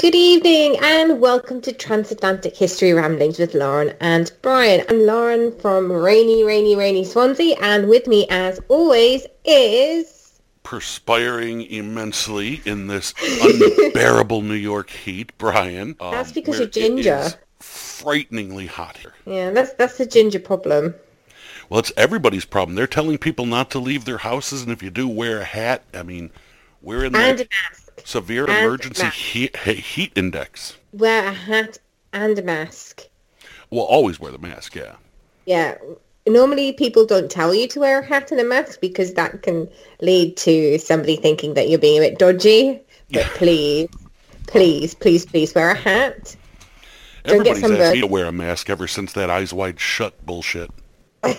Good evening and welcome to Transatlantic History Ramblings with Lauren and Brian. I'm Lauren from rainy, rainy, rainy Swansea and with me as always is... Perspiring immensely in this unbearable New York heat, Brian. Um, that's because you're ginger. frighteningly hot here. Yeah, that's, that's the ginger problem. Well, it's everybody's problem. They're telling people not to leave their houses and if you do, wear a hat. I mean, we're in and a mask. Severe and emergency heat, heat index. Wear a hat and a mask. Well, always wear the mask, yeah. Yeah. Normally people don't tell you to wear a hat and a mask because that can lead to somebody thinking that you're being a bit dodgy. But yeah. please, please, please, please wear a hat. Everybody's asked me to wear a mask ever since that eyes wide shut bullshit. it's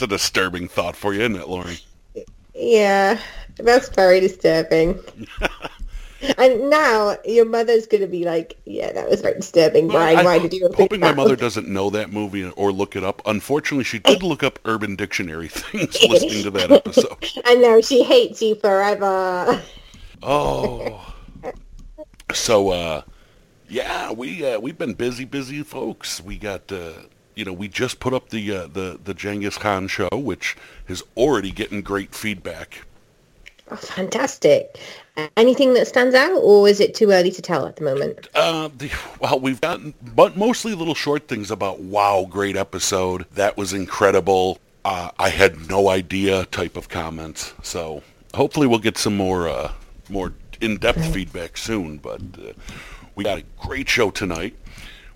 a disturbing thought for you, isn't it, Lori? Yeah. That's very disturbing. and now your mother's going to be like, yeah, that was very disturbing, Brian. Well, Why did you Hoping my mother doesn't know that movie or look it up. Unfortunately, she did look up Urban Dictionary things listening to that episode. I know. She hates you forever. Oh. So, uh, yeah, we, uh, we've been busy, busy folks. We got, uh, you know, we just put up the, uh, the, the Genghis Khan show, which is already getting great feedback Oh, fantastic. Anything that stands out, or is it too early to tell at the moment? Uh, the, well, we've gotten, but mostly little short things about, wow, great episode. That was incredible. Uh, I had no idea type of comments. So hopefully we'll get some more, uh, more in-depth feedback soon. But uh, we got a great show tonight.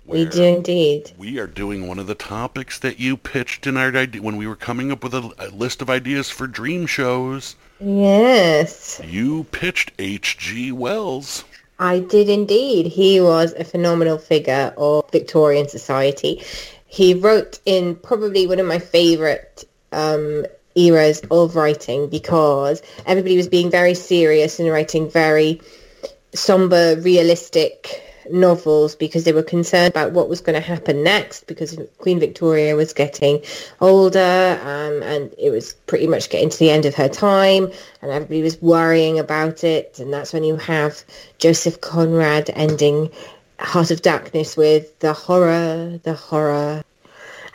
We do indeed. We are doing one of the topics that you pitched in our idea when we were coming up with a, a list of ideas for dream shows. Yes. You pitched H.G. Wells. I did indeed. He was a phenomenal figure of Victorian society. He wrote in probably one of my favorite um, eras of writing because everybody was being very serious and writing very somber, realistic novels because they were concerned about what was going to happen next because Queen Victoria was getting older um, and it was pretty much getting to the end of her time and everybody was worrying about it and that's when you have Joseph Conrad ending Heart of Darkness with the horror, the horror.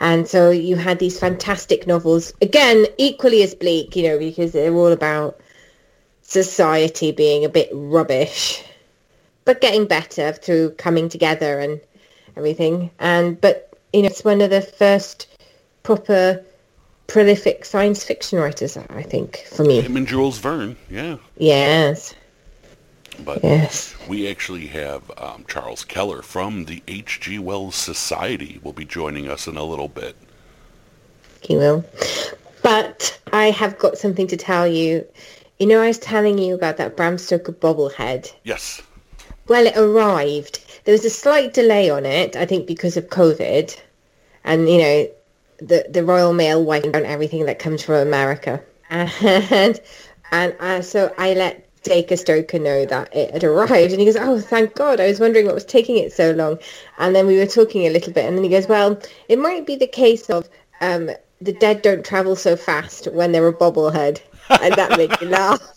And so you had these fantastic novels, again, equally as bleak, you know, because they're all about society being a bit rubbish but getting better through coming together and everything. And but you know, it's one of the first proper prolific science fiction writers, I think, for me. Him and Jules Verne, yeah. Yes. But yes. we actually have um, Charles Keller from the H.G. Wells Society will be joining us in a little bit. He will. But I have got something to tell you. You know, I was telling you about that Bram Stoker bobblehead. Yes. Well, it arrived. There was a slight delay on it, I think, because of COVID, and you know, the the Royal Mail wiping down everything that comes from America, and and uh, so I let Dacre Stoker know that it had arrived, and he goes, "Oh, thank God! I was wondering what was taking it so long." And then we were talking a little bit, and then he goes, "Well, it might be the case of um, the dead don't travel so fast when they're a bobblehead," and that made me laugh.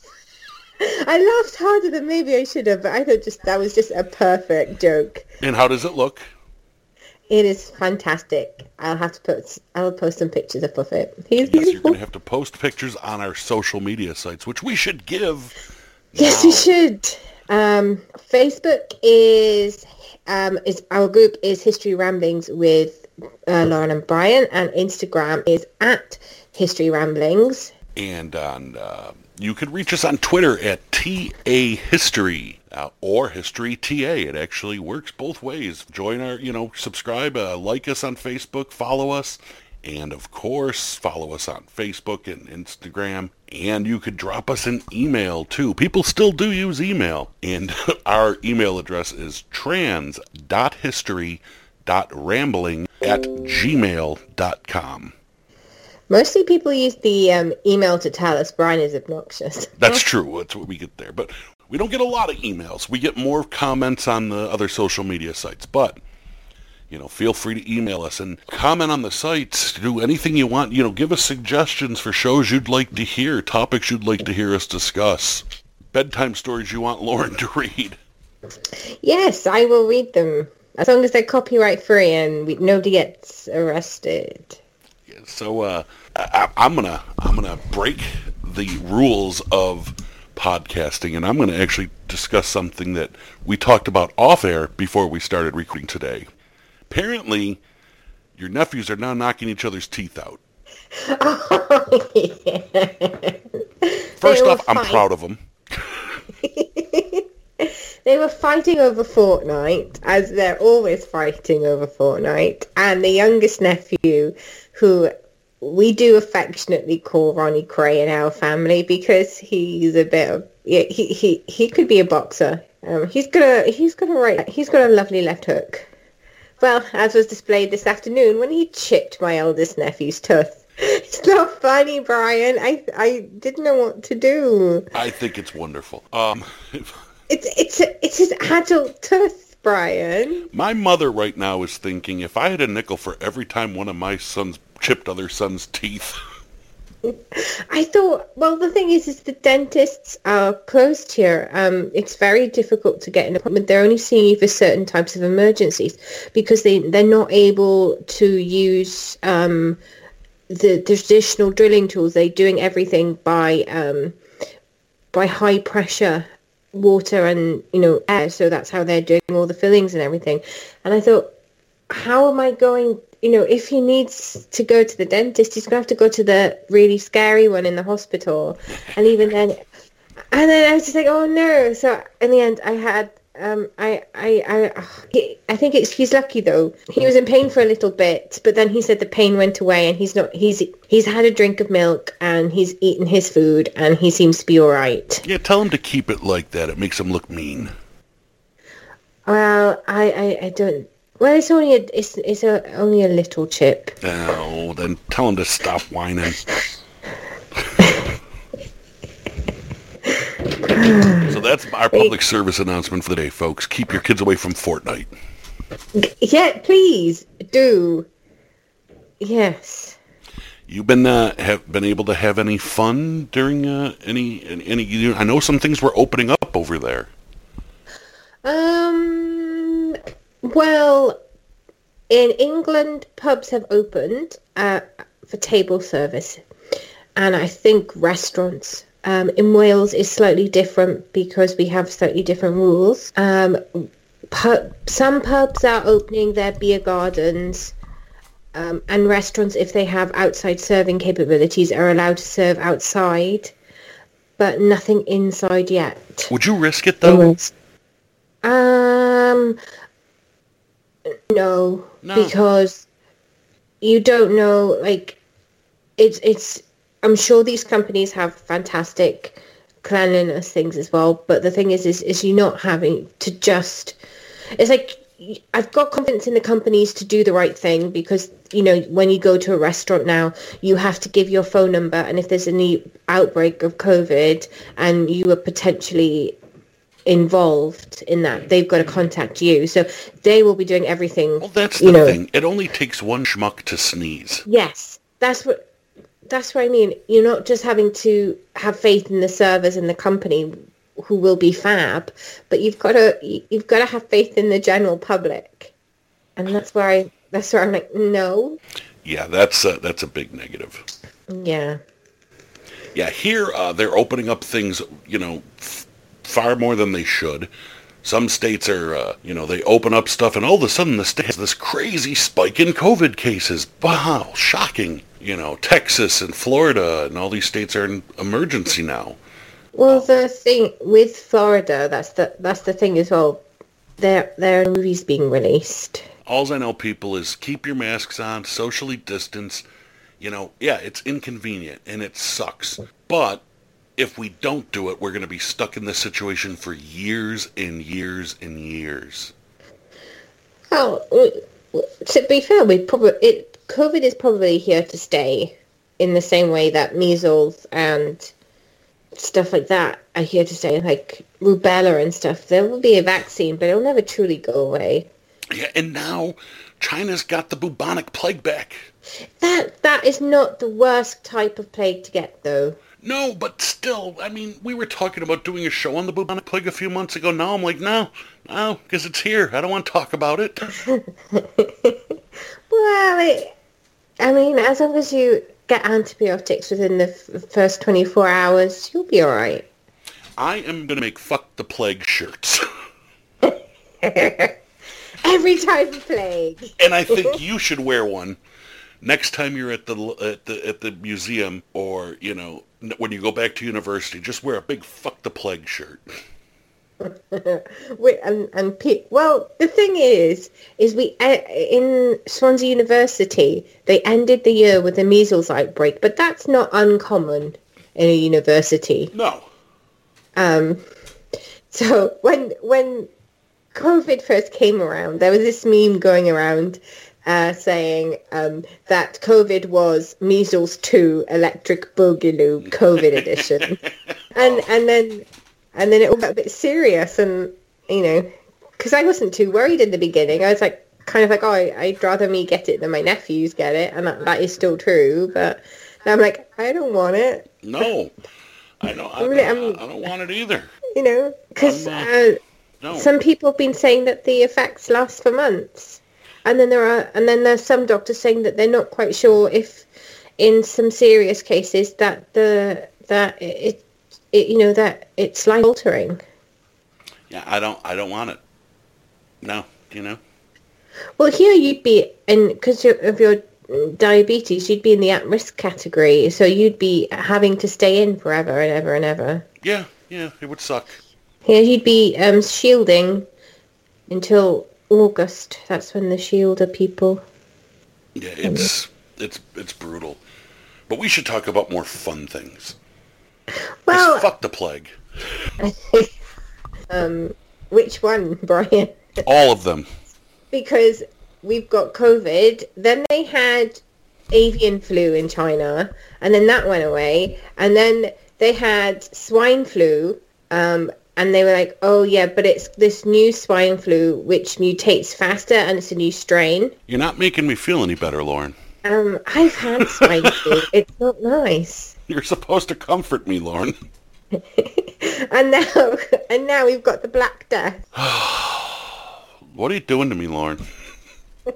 I laughed harder than maybe I should have, but I thought just that was just a perfect joke. And how does it look? It is fantastic. I'll have to put. I'll post some pictures of it. He's yes, beautiful. you're going to have to post pictures on our social media sites, which we should give. Yes, now. we should. Um, Facebook is um, is our group is History Ramblings with uh, Lauren and Brian, and Instagram is at History Ramblings. And on uh, you can reach us on Twitter at TA History uh, or History TA. It actually works both ways. Join our, you know, subscribe, uh, like us on Facebook, follow us, and of course, follow us on Facebook and Instagram. And you could drop us an email too. People still do use email. And our email address is trans.history.rambling at gmail.com. Mostly people use the um, email to tell us Brian is obnoxious. That's true. That's what we get there. But we don't get a lot of emails. We get more comments on the other social media sites. But, you know, feel free to email us and comment on the sites. Do anything you want. You know, give us suggestions for shows you'd like to hear, topics you'd like to hear us discuss. bedtime stories you want Lauren to read. Yes, I will read them as long as they're copyright free and we, nobody gets arrested. So uh, I, I'm gonna I'm gonna break the rules of podcasting, and I'm going to actually discuss something that we talked about off air before we started recording today. Apparently, your nephews are now knocking each other's teeth out. Oh, yeah. First off, I'm proud of them. They were fighting over Fortnite, as they're always fighting over Fortnite. And the youngest nephew, who we do affectionately call Ronnie Kray in our family because he's a bit of yeah, he he he could be a boxer. Um, he's got a he's got right he's got a lovely left hook. Well, as was displayed this afternoon when he chipped my eldest nephew's tooth. It's not funny, Brian. I I didn't know what to do. I think it's wonderful. Um, It's it's it's his adult tooth, Brian. my mother right now is thinking if I had a nickel for every time one of my sons chipped other sons' teeth. I thought, well, the thing is, is the dentists are closed here. Um, it's very difficult to get an appointment. They're only seeing you for certain types of emergencies because they they're not able to use um, the, the traditional drilling tools. They're doing everything by um, by high pressure water and you know air. So that's how they're doing all the fillings and everything. And I thought, how am I going? You know, if he needs to go to the dentist, he's gonna have to go to the really scary one in the hospital, and even then, and then I was just like, oh no. So in the end, I had. Um, I, I, I, he, I think it's he's lucky though. He was in pain for a little bit, but then he said the pain went away, and he's not. He's he's had a drink of milk, and he's eaten his food, and he seems to be all right. yeah, tell him to keep it like that. It makes him look mean. Well, I, I, I don't. Well, it's only a, it's, it's a, only a little chip. Oh, then tell him to stop whining. So that's our public service announcement for the day, folks. Keep your kids away from Fortnite. Yeah, please do. Yes. You've been uh, have been able to have any fun during uh, any any? You, I know some things were opening up over there. Um. Well, in England, pubs have opened uh, for table service, and I think restaurants. Um, in Wales is slightly different because we have slightly different rules. Um, pub, some pubs are opening their beer gardens, um, and restaurants, if they have outside serving capabilities, are allowed to serve outside, but nothing inside yet. Would you risk it though? Um, no, No. because you don't know. Like, it's it's. I'm sure these companies have fantastic cleanliness things as well, but the thing is, is is you not having to just. It's like I've got confidence in the companies to do the right thing because you know when you go to a restaurant now, you have to give your phone number, and if there's any outbreak of COVID and you are potentially involved in that. They've got to contact you. So they will be doing everything. Well, that's you the know. thing. It only takes one schmuck to sneeze. Yes, that's what that's what I mean. You're not just having to have faith in the servers and the company who will be fab, but you've got to you've got to have faith in the general public. And that's where I that's where I'm like, no. Yeah, that's uh, that's a big negative. Yeah. Yeah, here uh, they're opening up things, you know, f- far more than they should. Some states are, uh, you know, they open up stuff, and all of a sudden the state has this crazy spike in COVID cases. Wow, shocking. You know, Texas and Florida and all these states are in emergency now. Well, the thing with Florida, that's the that's the thing as well. There there are movies being released. Alls I know, people, is keep your masks on, socially distance. You know, yeah, it's inconvenient and it sucks. But if we don't do it, we're going to be stuck in this situation for years and years and years. W- to be fair, we probably it COVID is probably here to stay, in the same way that measles and stuff like that are here to stay, like rubella and stuff. There will be a vaccine, but it'll never truly go away. Yeah, and now China's got the bubonic plague back. That that is not the worst type of plague to get, though. No, but still, I mean, we were talking about doing a show on the bubonic plague a few months ago. Now I'm like, no, no, because it's here. I don't want to talk about it. Well, it, I mean, as long as you get antibiotics within the f- first 24 hours, you'll be all right. I am going to make fuck the plague shirts. Every type of plague. and I think you should wear one next time you're at the at the at the museum or, you know, when you go back to university, just wear a big fuck the plague shirt. We, and and pe- well, the thing is, is we uh, in Swansea University they ended the year with a measles outbreak, but that's not uncommon in a university. No. Um, so when when COVID first came around, there was this meme going around uh, saying um, that COVID was measles two electric boogaloo COVID edition, and and then and then it all got a bit serious, and you know, because I wasn't too worried in the beginning, I was like kind of like, oh, I, I'd rather me get it than my nephews get it, and that, that is still true, but now I'm like, I don't want it, No. I don't I, Really, I, I'm- don't want it either. you know, because. Uh, No. Some people have been saying that the effects last for months, and then there are, and then there's some doctors saying that they're not quite sure if, in some serious cases, that the that it, it you know that it's life altering. Yeah, I don't I don't want it. No, you know. Well, here you'd be in because of your diabetes, you'd be in the at-risk category, so you'd be having to stay in forever and ever and ever. Yeah, yeah, it would suck. Here you'd be um, shielding until August. That's when the shielder people. Yeah, it's it's it's brutal. But we should talk about more fun things. Well, fuck the plague. um, which one, Brian? All of them. because we've got COVID. Then they had avian flu in China, and then that went away. And then they had swine flu, um, and they were like, "Oh yeah, but it's this new swine flu which mutates faster, and it's a new strain." You're not making me feel any better, Lauren. Um, I've had swine flu. It's not nice. You're supposed to comfort me, Lauren. And now, and now we've got the Black Death. What are you doing to me, Lauren?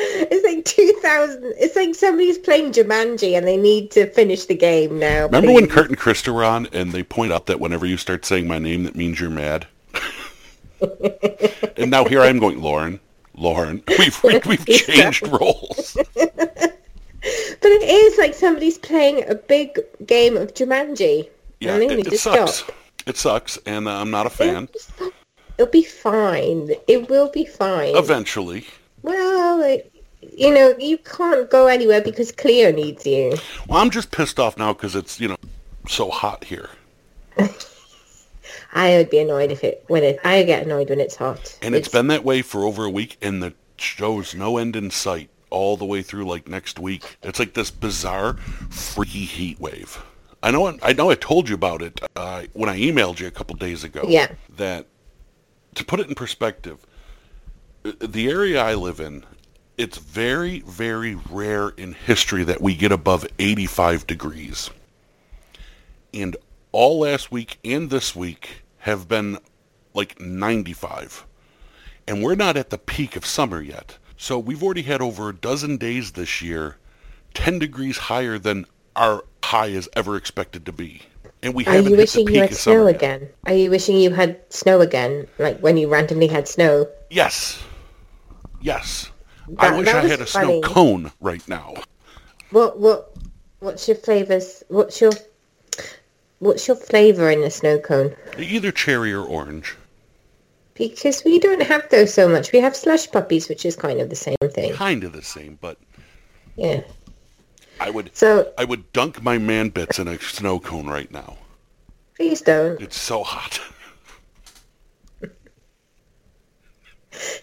It's like 2000. It's like somebody's playing Jumanji and they need to finish the game now. Remember when please. Kurt and Krista were on and they point out that whenever you start saying my name, that means you're mad? and now here I am going, Lauren, Lauren. We've, we've changed roles. But it is like somebody's playing a big game of Jumanji. Yeah, and they it, need it to sucks. stop. It sucks, and uh, I'm not a fan. It'll be fine. It will be fine. Eventually. Well, it, you know, you can't go anywhere because Cleo needs you. Well, I'm just pissed off now because it's, you know, so hot here. I would be annoyed if it when it. I get annoyed when it's hot. And it's been that way for over a week, and the show's no end in sight all the way through like next week. It's like this bizarre, freaky heat wave. I know. I know. I told you about it uh, when I emailed you a couple days ago. Yeah. That to put it in perspective, uh, the area I live in, it's very, very rare in history that we get above 85 degrees. And all last week and this week have been like 95 and we're not at the peak of summer yet. So we've already had over a dozen days this year, 10 degrees higher than our high is ever expected to be. And we Are haven't you wishing you had snow yet. again? Are you wishing you had snow again, like when you randomly had snow? Yes. Yes. I wish I had a funny. snow cone right now. What what what's your flavors? What's your what's your flavor in a snow cone? Either cherry or orange. Because we don't have those so much. We have slush puppies, which is kind of the same thing. Kind of the same, but Yeah. I would So I would dunk my man bits in a snow cone right now. please don't. It's so hot.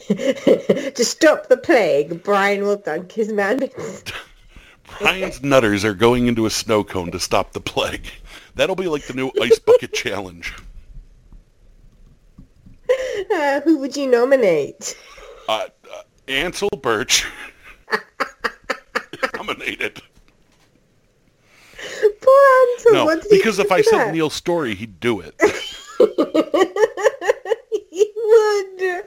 to stop the plague, Brian will dunk his man. Bits. Brian's nutters are going into a snow cone to stop the plague. That'll be like the new ice bucket challenge. Uh, who would you nominate? Uh, uh, Ansel Birch nominated. Poor Ansel. No, what because if I for said that? Neil's story, he'd do it. he would.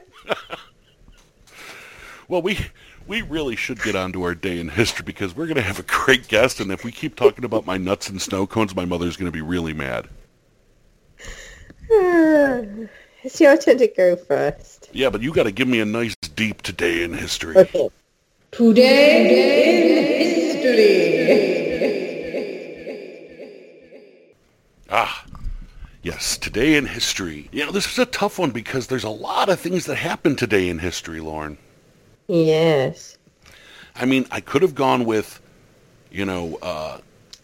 Well, we we really should get on to our day in history because we're going to have a great guest, and if we keep talking about my nuts and snow cones, my mother's going to be really mad. It's your turn to go first. Yeah, but you got to give me a nice deep today in history. Okay. Today in history. ah, yes, today in history. You know, this is a tough one because there's a lot of things that happened today in history, Lauren. Yes. I mean, I could have gone with, you know, uh,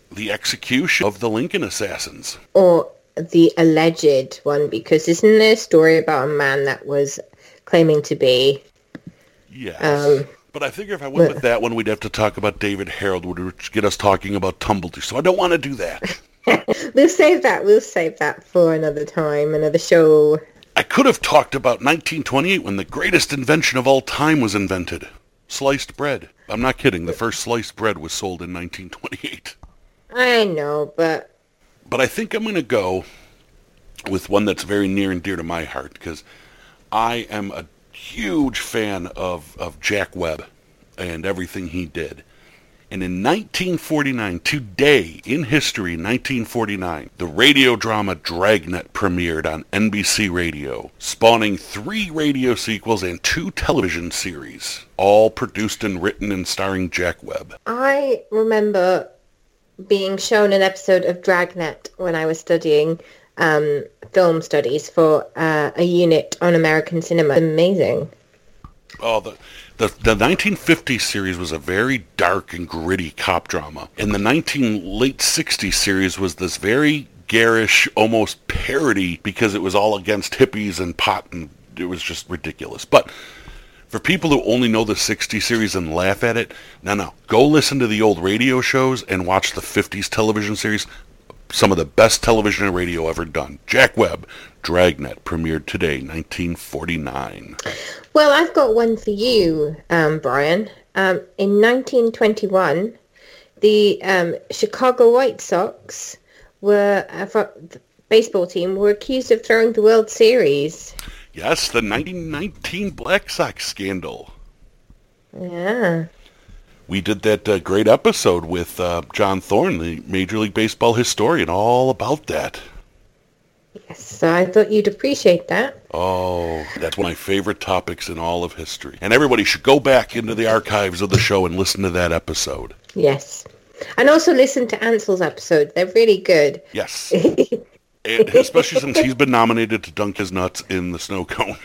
the execution of the Lincoln assassins. Or the alleged one, because isn't there a story about a man that was claiming to be? Yes. Um, but I figure if I went with that one, we'd have to talk about David Herold, which get us talking about Tumblety. So I don't want to do that. We'll save that. We'll save that for another time, another show. I could have talked about 1928 when the greatest invention of all time was invented. Sliced bread. I'm not kidding. The first sliced bread was sold in 1928. I know, but But I think I'm going to go with one that's very near and dear to my heart because I am a huge fan of, of Jack Webb and everything he did. And in 1949, today in history, 1949, the radio drama Dragnet premiered on NBC Radio, spawning three radio sequels and two television series, all produced and written and starring Jack Webb. I remember being shown an episode of Dragnet when I was studying um, film studies for uh, a unit on American cinema. Amazing. Oh, the, the the 1950s series was a very dark and gritty cop drama, and the 19 late 60s series was this very garish, almost parody because it was all against hippies and pot, and it was just ridiculous. But for people who only know the 60 series and laugh at it, no, no, go listen to the old radio shows and watch the 50s television series. Some of the best television and radio ever done. Jack Webb, Dragnet, premiered today, 1949. Well, I've got one for you, um, Brian. Um, in 1921, the um, Chicago White Sox were uh, the baseball team were accused of throwing the World Series. Yes, the 1919 Black Sox scandal. Yeah. We did that uh, great episode with uh, John Thorn, the Major League Baseball historian, all about that. Yes. So I thought you'd appreciate that. Oh, that's one of my favorite topics in all of history. And everybody should go back into the archives of the show and listen to that episode. Yes. And also listen to Ansel's episode. They're really good. Yes. and especially since he's been nominated to dunk his nuts in the snow cone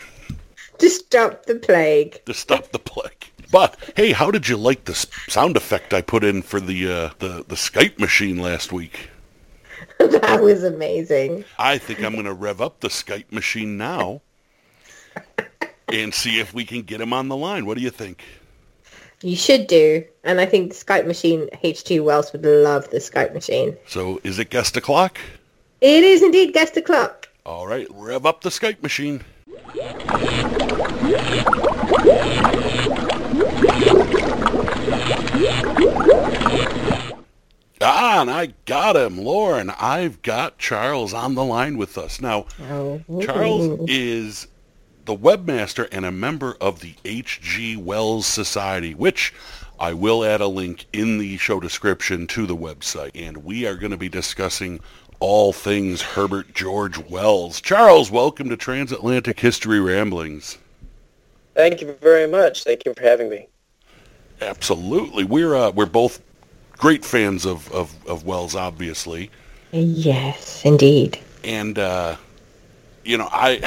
to stop the plague. to stop the plague. But hey, how did you like the sound effect I put in for the uh, the the Skype machine last week? that was amazing. I think I'm going to rev up the Skype machine now and see if we can get him on the line. What do you think? You should do. And I think the Skype machine, H.G. Wells would love the Skype machine. So is it guest o'clock? It is indeed guest o'clock. All right, rev up the Skype machine. Ah, and I got him, Lauren. I've got Charles on the line with us. Now, Oh. Charles is the webmaster and a member of the H.G. Wells Society, which I will add a link in the show description to the website. And we are going to be discussing all things Herbert George Wells. Charles, welcome to Transatlantic History Ramblings. Thank you very much. Thank you for having me. Absolutely. We're uh, we're both great fans of, of, of Wells, obviously. Yes, indeed. And, uh, you know, I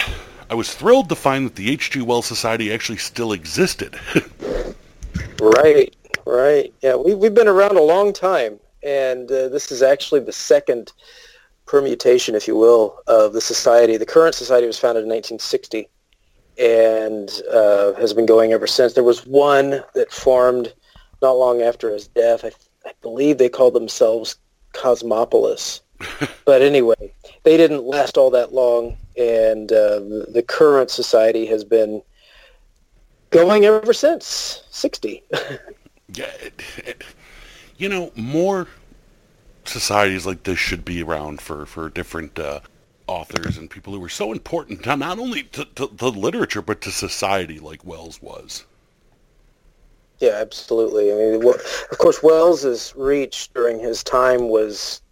I was thrilled to find that the H.G. Wells Society actually still existed. Right, right. Yeah, we, we've been around a long time, and uh, this is actually the second permutation, if you will, of the society. The current society was founded in 1960 and uh, has been going ever since. There was one that formed not long after his death. I, I believe they called themselves Cosmopolis. but anyway, they didn't last all that long, and uh, the, current society has been going ever since 60. Yeah, it, it, you know, more societies like this should be around for for different uh, authors and people who were so important to not only to, to, to literature but to society like Wells was. Yeah, absolutely. I mean, of course, Wells's reach during his time was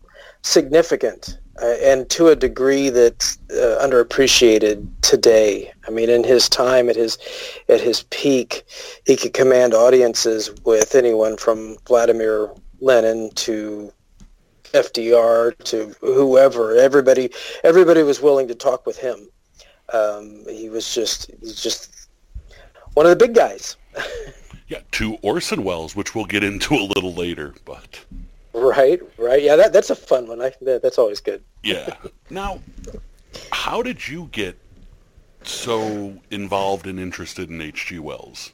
significant, uh, and to a degree that's uh, underappreciated today. I mean, in his time, at his at his peak, he could command audiences with anyone from Vladimir Lenin to FDR to whoever. Everybody, everybody was willing to talk with him. Um, he was just, he's just one of the big guys. yeah, to Orson Welles, which we'll get into a little later, but. Right, right. Yeah, that, that's a fun one. I, that, that's always good. yeah. Now, how did you get so involved and interested in H.G. Wells?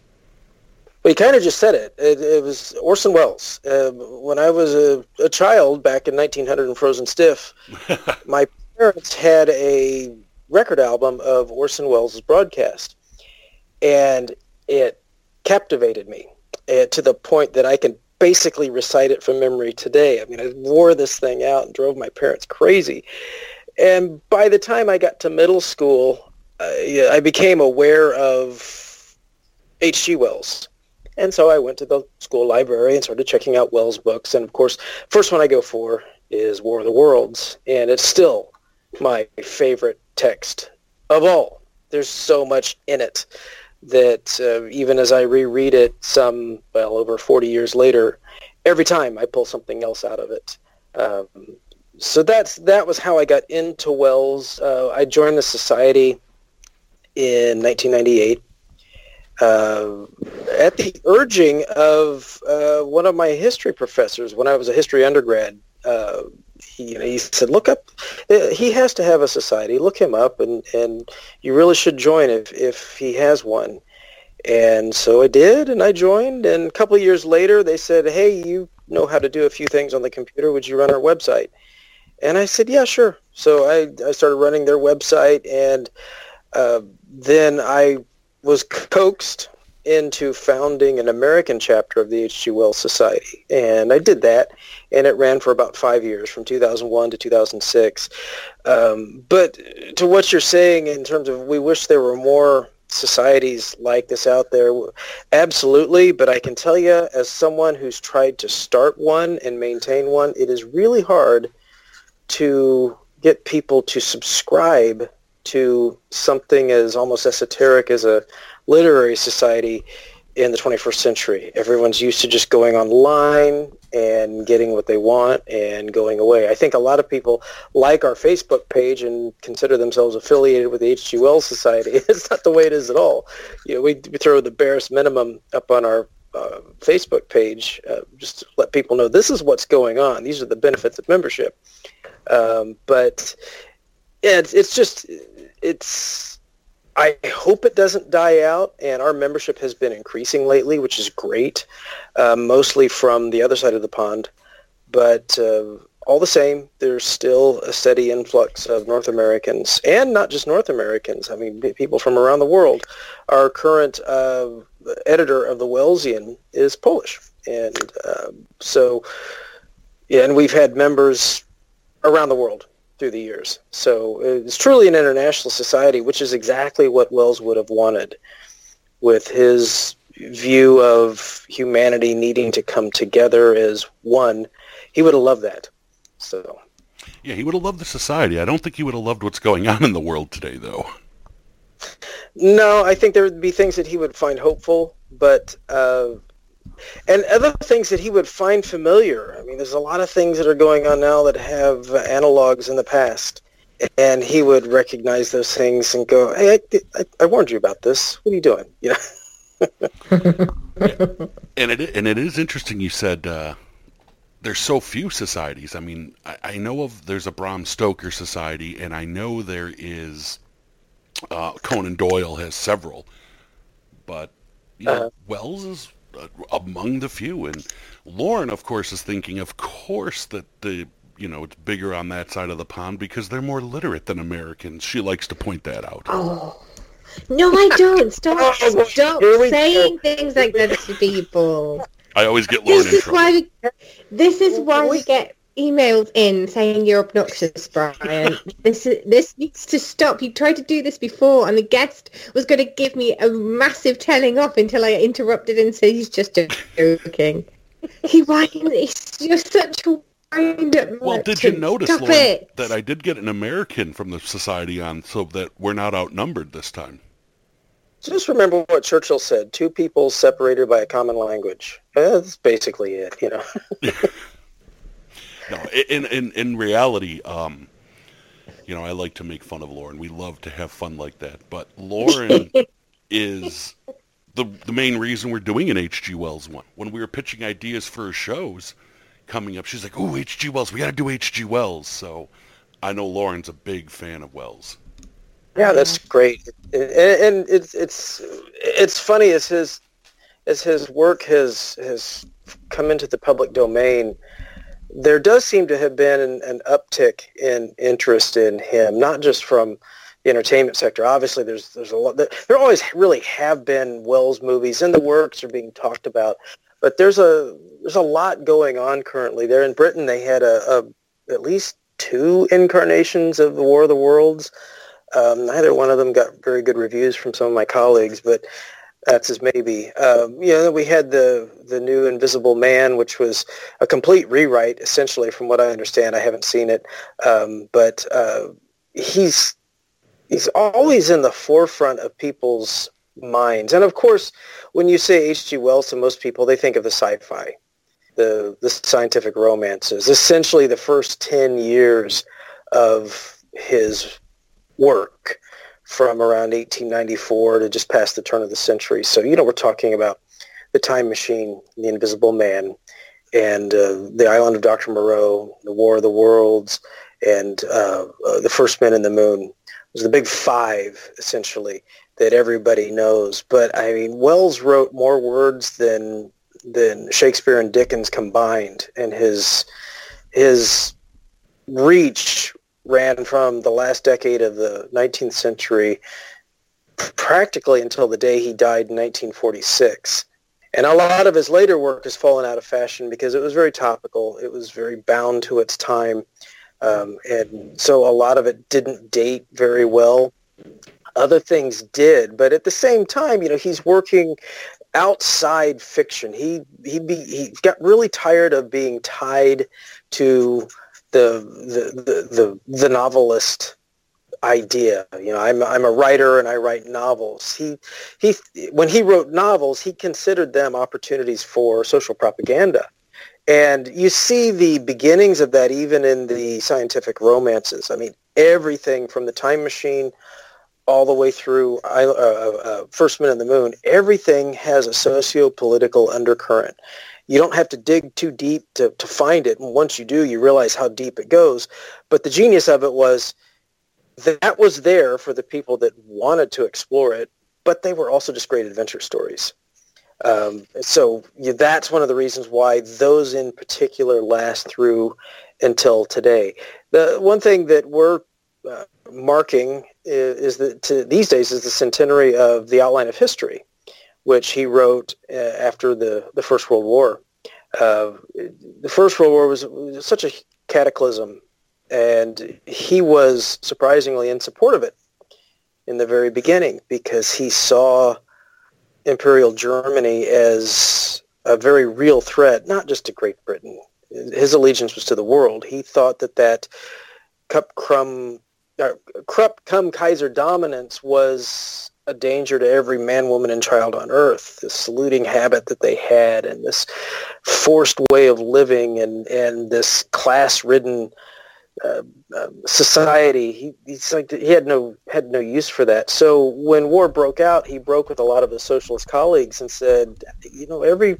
Well, you kind of just said it. It, it was Orson Welles. Uh, when I was a, a, child back in 1900 in Frozen Stiff, my parents had a record album of Orson Welles' broadcast, and it captivated me uh, to the point that I can basically recite it from memory today. I mean, I wore this thing out and drove my parents crazy. And by the time I got to middle school, uh, I became aware of H.G. Wells and so I went to the school library and started checking out Wells books. And of course, first one I go for is War of the Worlds, and it's still my favorite text of all. There's so much in it that uh, even as I reread it some, well, over 40 years later, every time I pull something else out of it. Um, so that's that was how I got into Wells. Uh, I joined the society in 1998 uh, at the urging of uh, one of my history professors when I was a history undergrad. Uh, he, you know, he said, look up, uh, he has to have a society. Look him up, and, and you really should join if, if he has one. And so I did, and I joined. And a couple of years later, they said, hey, you know how to do a few things on the computer. Would you run our website? And I said, yeah, sure. So I, I started running their website, and uh, then I was coaxed into founding an American chapter of the H.G. Wells Society. And I did that, and it ran for about five years, from 2001 to 2006. Um, but to what you're saying in terms of we wish there were more societies like this out there, absolutely. But I can tell you, as someone who's tried to start one and maintain one, it is really hard to get people to subscribe to something as almost esoteric as a literary society in the 21st century. Everyone's used to just going online and getting what they want and going away. I think a lot of people like our Facebook page and consider themselves affiliated with the H.G. Wells Society. It's not the way it is at all. You know, we, we throw the barest minimum up on our uh, Facebook page uh, just to let people know this is what's going on. These are the benefits of membership. Um, but yeah, it's, it's just it's I hope it doesn't die out, and our membership has been increasing lately, which is great, uh, mostly from the other side of the pond. But uh, all the same, there's still a steady influx of North Americans, and not just North Americans. I mean, people from around the world. Our current uh, editor of the Wellsian is Polish, and um, so, yeah, and we've had members around the world through the years. So it's truly an international society, which is exactly what Wells would have wanted with his view of humanity needing to come together as one. He would have loved that. So. Yeah, he would have loved the society. I don't think he would have loved what's going on in the world today, though. No, I think there would be things that he would find hopeful, but uh, and other things that he would find familiar. I mean, there's a lot of things that are going on now that have analogs in the past, and he would recognize those things and go, "Hey, I, I, I warned you about this. What are you doing?" You know. yeah. And it and it is interesting. You said uh, there's so few societies. I mean, I, I, know of there's a Bram Stoker society, and I know there is uh, Conan Doyle has several, but you know, uh-huh. Wells is uh, Uh, among the few. And Lauren, of course, is thinking, of course, that the you know it's bigger on that side of the pond because they're more literate than Americans. She likes to point that out. Oh. No, I don't. Stop, stop saying things like that to people. I always get Lauren this in trouble. Why we, this is why we get emailed in saying you're obnoxious, Brian. this this needs to stop. You tried to do this before, and the guest was going to give me a massive telling off until I interrupted and said he's just joking. he whined. You're such a wind-up. well, did you notice, Lauren, that I did get an American from the society on, so that we're not outnumbered this time? Just remember what Churchill said: two people separated by a common language. That's basically it, you know. no, in in in reality, um, you know, I like to make fun of Lauren. We love to have fun like that, but Lauren is the the main reason we're doing an H.G. Wells one. When we were pitching ideas for shows coming up. She's like, "Oh, H.G. Wells, we got to do H.G. Wells." So I know Lauren's a big fan of Wells. Yeah, that's great, and, and it's it's it's funny as his as his work has has come into the public domain. There does seem to have been an, an uptick in interest in him, not just from the entertainment sector. Obviously, there's there's a lot. There always really have been Wells movies in the works or being talked about, but there's a there's a lot going on currently. There in Britain, they had a, a at least two incarnations of the War of the Worlds. Um, neither one of them got very good reviews from some of my colleagues, but that's as maybe. Um, you know, we had the the new Invisible Man, which was a complete rewrite, essentially, from what I understand. I haven't seen it, um, but uh, he's he's always in the forefront of people's minds. And of course, when you say H.G. Wells to most people, they think of the sci-fi, the, the scientific romances, essentially the first 10 years of his work from around 1894 to just past the turn of the century. So, you know, we're talking about The Time Machine, The Invisible Man, and uh, The Island of Dr. Moreau, The War of the Worlds, and uh, uh, The First Men in the Moon. It was the big five, essentially that everybody knows. But I mean, Wells wrote more words than than Shakespeare and Dickens combined, and his his reach ran from the last decade of the 19th century practically until the day he died in 1946. And a lot of his later work has fallen out of fashion because it was very topical. It was very bound to its time. Um, and so a lot of it didn't date very well other things did but at the same time you know he's working outside fiction he he be, he got really tired of being tied to the the the the, novelist idea. You know I'm I'm a writer and I write novels. He he when he wrote novels he considered them opportunities for social propaganda. And you see the beginnings of that even in the scientific romances. I mean everything from the time machine all the way through uh, uh, uh, First Men in the Moon, everything has a socio-political undercurrent. You don't have to dig too deep to, to find it. And once you do, you realize how deep it goes. But the genius of it was that was there for the people that wanted to explore it, but they were also just great adventure stories. Um, so yeah, that's one of the reasons why those in particular last through until today. The one thing that we're uh, marking is, that to, these days is the centenary of the Outline of History, which he wrote uh, after the, the First World War. Uh, the First World War was, such a cataclysm, and he was surprisingly in support of it in the very beginning because he saw Imperial Germany as a very real threat, not just to Great Britain. His allegiance was to the world. He thought that that cup crumb uh, Krupp come Kaiser dominance was a danger to every man, woman, and child on earth. This saluting habit that they had, and this forced way of living, and and this class-ridden uh, uh, society. He, he's like he had no had no use for that. So when war broke out, he broke with a lot of his socialist colleagues and said, you know, every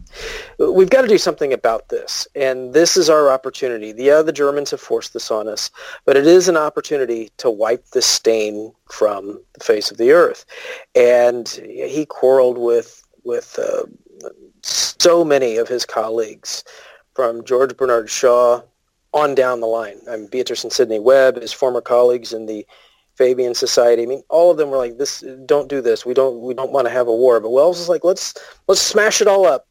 we've got to do something about this, and this is our opportunity. Yeah, the Germans have forced this on us, but it is an opportunity to wipe this stain from the face of the earth. And he quarreled with with uh, so many of his colleagues, from George Bernard Shaw on down the line. I'm Beatrice and Sidney Webb, his former colleagues in the Fabian Society. I mean, all of them were like, "This, don't do this. We don't, we don't want to have a war." But Wells is like, "Let's, let's smash it all up.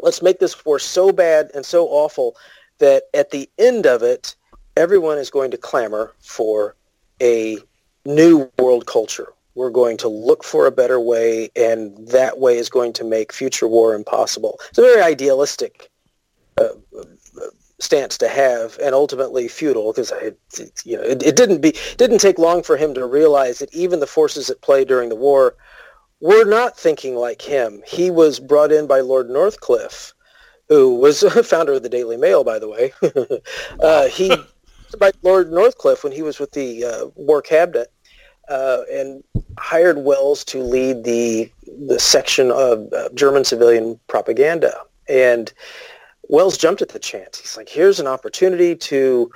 Let's make this war so bad and so awful that at the end of it, everyone is going to clamor for a new world culture. We're going to look for a better way, and that way is going to make future war impossible. It's a very idealistic uh, stance to have, and ultimately futile, because you know it, it didn't be didn't take long for him to realize that even the forces at play during the war were not thinking like him. He was brought in by Lord Northcliffe, who was a founder of the Daily Mail, by the way. uh, he by Lord Northcliffe when he was with the uh, War Cabinet uh, and hired Wells to lead the the section of uh, German civilian propaganda. And Wells jumped at the chance. He's like, here's an opportunity to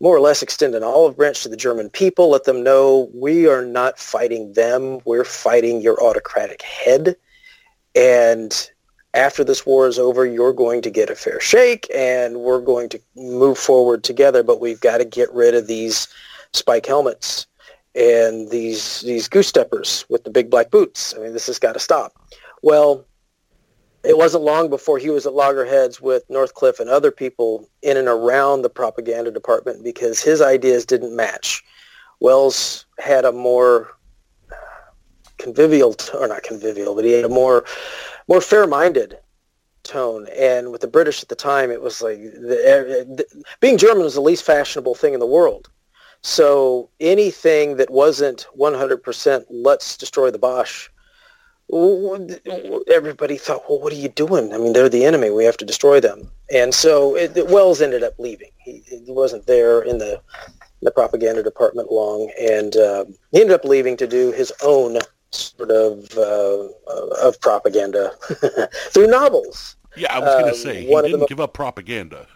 more or less extend an olive branch to the German people, let them know we are not fighting them, we're fighting your autocratic head. And after this war is over, you're going to get a fair shake and we're going to move forward together, but we've got to get rid of these spike helmets and these these goose steppers with the big black boots. I mean, this has got to stop. Well, it wasn't long before he was at loggerheads with Northcliffe and other people in and around the propaganda department because his ideas didn't match. Wells had a more uh, convivial, or not convivial, but he had a more more fair-minded tone. And with the British at the time, it was like the, the, being German was the least fashionable thing in the world. So anything that wasn't 100% let's destroy the Boche, everybody thought, well, what are you doing? I mean, they're the enemy. We have to destroy them. And so it, it, Wells ended up leaving. He, he, wasn't there in the the propaganda department long, and uh, he ended up leaving to do his own sort of uh, of propaganda through novels. Yeah, I was going to um, say he didn't the, give up propaganda.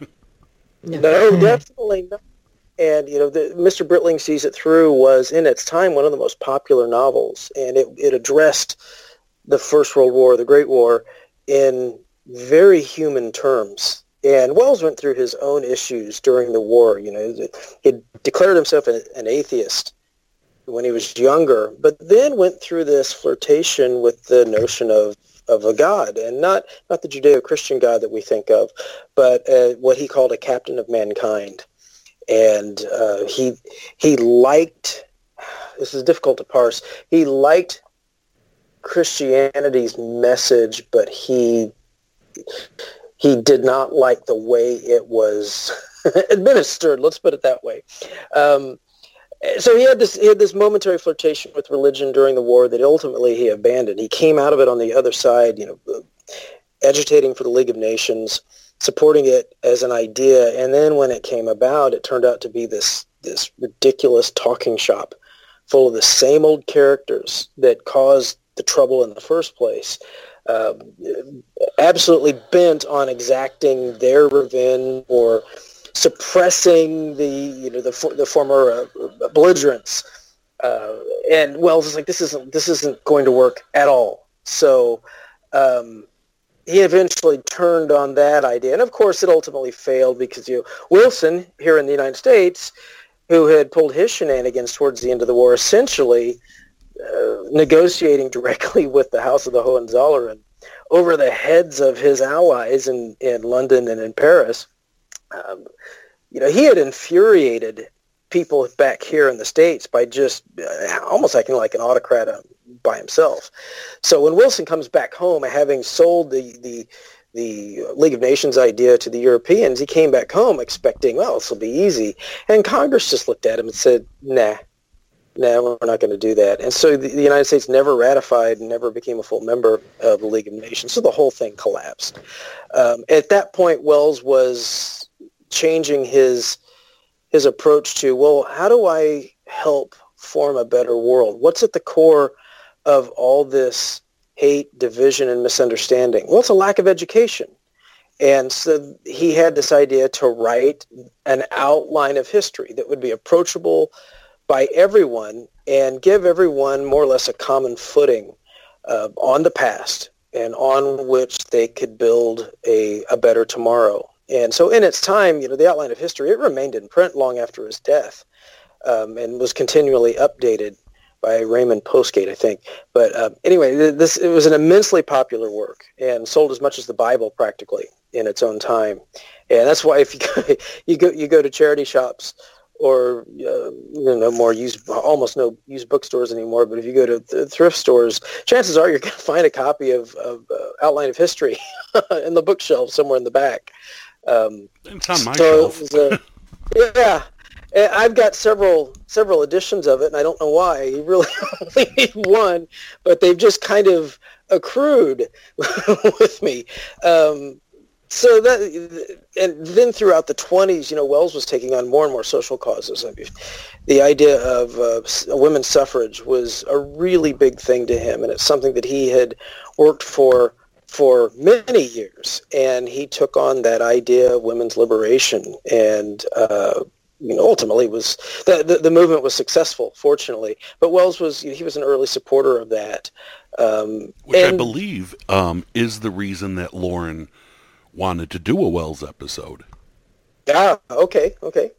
no, definitely not. And you know, the, Mr. Britling sees it through was in its time one of the most popular novels, and it, it addressed the First World War, the Great War, in very human terms. And Wells went through his own issues during the war. You know, he declared himself an atheist when he was younger, but then went through this flirtation with the notion of of a god, and not not the Judeo-Christian God that we think of, but uh, what he called a captain of mankind. And uh, he he liked. This is difficult to parse. He liked Christianity's message, but he he did not like the way it was administered. Let's put it that way. Um, so he had this he had this momentary flirtation with religion during the war that ultimately he abandoned. He came out of it on the other side, you know, agitating for the League of Nations, supporting it as an idea, and then when it came about, it turned out to be this this ridiculous talking shop full of the same old characters that caused the trouble in the first place. Uh, absolutely bent on exacting their revenge or suppressing the you know the the former uh, belligerents. Uh, and Wells is like, this isn't this isn't going to work at all. So um, he eventually turned on that idea, and of course, it ultimately failed because you know, Wilson here in the United States, who had pulled his shenanigans towards the end of the war, essentially negotiating directly with the House of the Hohenzollern over the heads of his allies in, in London and in Paris um, you know, he had infuriated people back here in the states by just uh, almost acting like an autocrat uh, by himself. So when Wilson comes back home, having sold the the the League of Nations idea to the Europeans, he came back home expecting, well, this will be easy. And Congress just looked at him and said, nah, nah, we're not going to do that. And so the, the, United States never ratified and never became a full member of the League of Nations. So the whole thing collapsed. Um, at that point, Wells was changing his his approach to well how do i help form a better world what's at the core of all this hate division and misunderstanding well it's a lack of education and so he had this idea to write an outline of history that would be approachable by everyone and give everyone more or less a common footing uh, on the past and on which they could build a, a better tomorrow. And so in its time, you know, the outline of history, it remained in print long after his death um, and was continually updated by Raymond Postgate, I think. But uh, anyway, this it was an immensely popular work and sold as much as the Bible practically in its own time, and that's why if you go, you go you go to charity shops or uh, you know more used almost no used bookstores anymore but if you go to thrift stores chances are you're going to find a copy of, of uh, outline of history in the bookshelf somewhere in the back um, it's on my so shelf yeah I've got several several editions of it, and I don't know why. You really only need one, but they've just kind of accrued with me. Um, so that and then throughout the 20s you know wells was taking on more and more social causes I mean, the idea of uh, women's suffrage was a really big thing to him and it's something that he had worked for for many years and he took on that idea of women's liberation and uh, you know, ultimately was the, the, the movement was successful, fortunately. But Wells was he was an early supporter of that, um, which and, I believe um, is the reason that Lauren wanted to do a Wells episode. Yeah. Okay. Okay.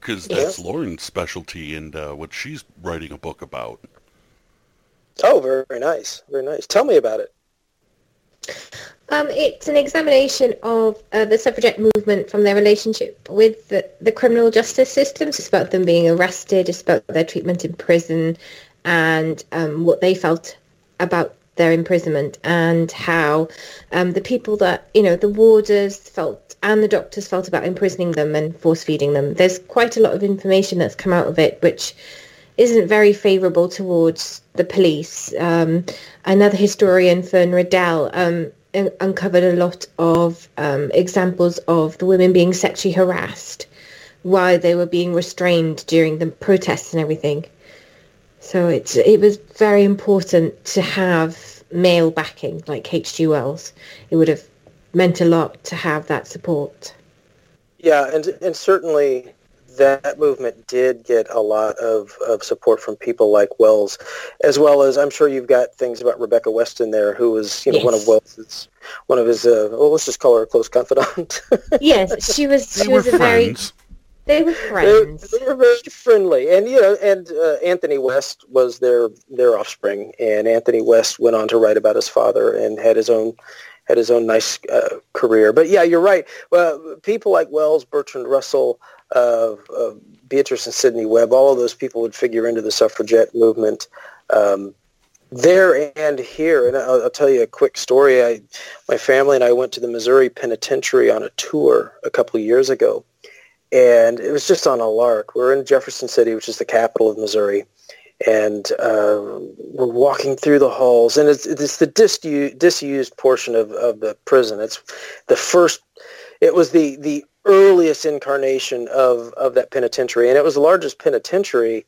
Because that's yeah. Lauren's specialty and uh, what she's writing a book about. Oh, very, very nice. Very nice. Tell me about it. Um, it's an examination of uh, the suffragette movement from their relationship with the, the criminal justice systems. It's about them being arrested. It's about their treatment in prison and um, what they felt about their imprisonment and how um, the people that, you know, the warders felt and the doctors felt about imprisoning them and force feeding them. There's quite a lot of information that's come out of it, which isn't very favourable towards the police. Um, another historian, Fern Riddell, um, uncovered a lot of um, examples of the women being sexually harassed while they were being restrained during the protests and everything. So it's it was very important to have male backing like H.G. Wells. It would have meant a lot to have that support. Yeah, and and certainly that movement did get a lot of, of support from people like Wells, as well as I'm sure you've got things about Rebecca Weston there, who was you know yes. one of Wells's one of his uh, well let's just call her a close confidant. yes, she was. She was a very they were friends. They, they, were very friendly, and you know, and uh, Anthony West was their their offspring, and Anthony West went on to write about his father and had his own had his own nice uh, career. But yeah, you're right. Well, people like Wells, Bertrand Russell, uh, Beatrice and Sidney Webb, all of those people would figure into the suffragette movement. Um, there and here, and I'll, I'll, tell you a quick story. I, my family and I went to the Missouri Penitentiary on a tour a couple of years ago, and it was just on a lark. We're in Jefferson City, which is the capital of Missouri, and uh, we're walking through the halls, and it's, it's the disused, disused portion of, of the prison. It's the first. It was the the earliest incarnation of of that penitentiary, and it was the largest penitentiary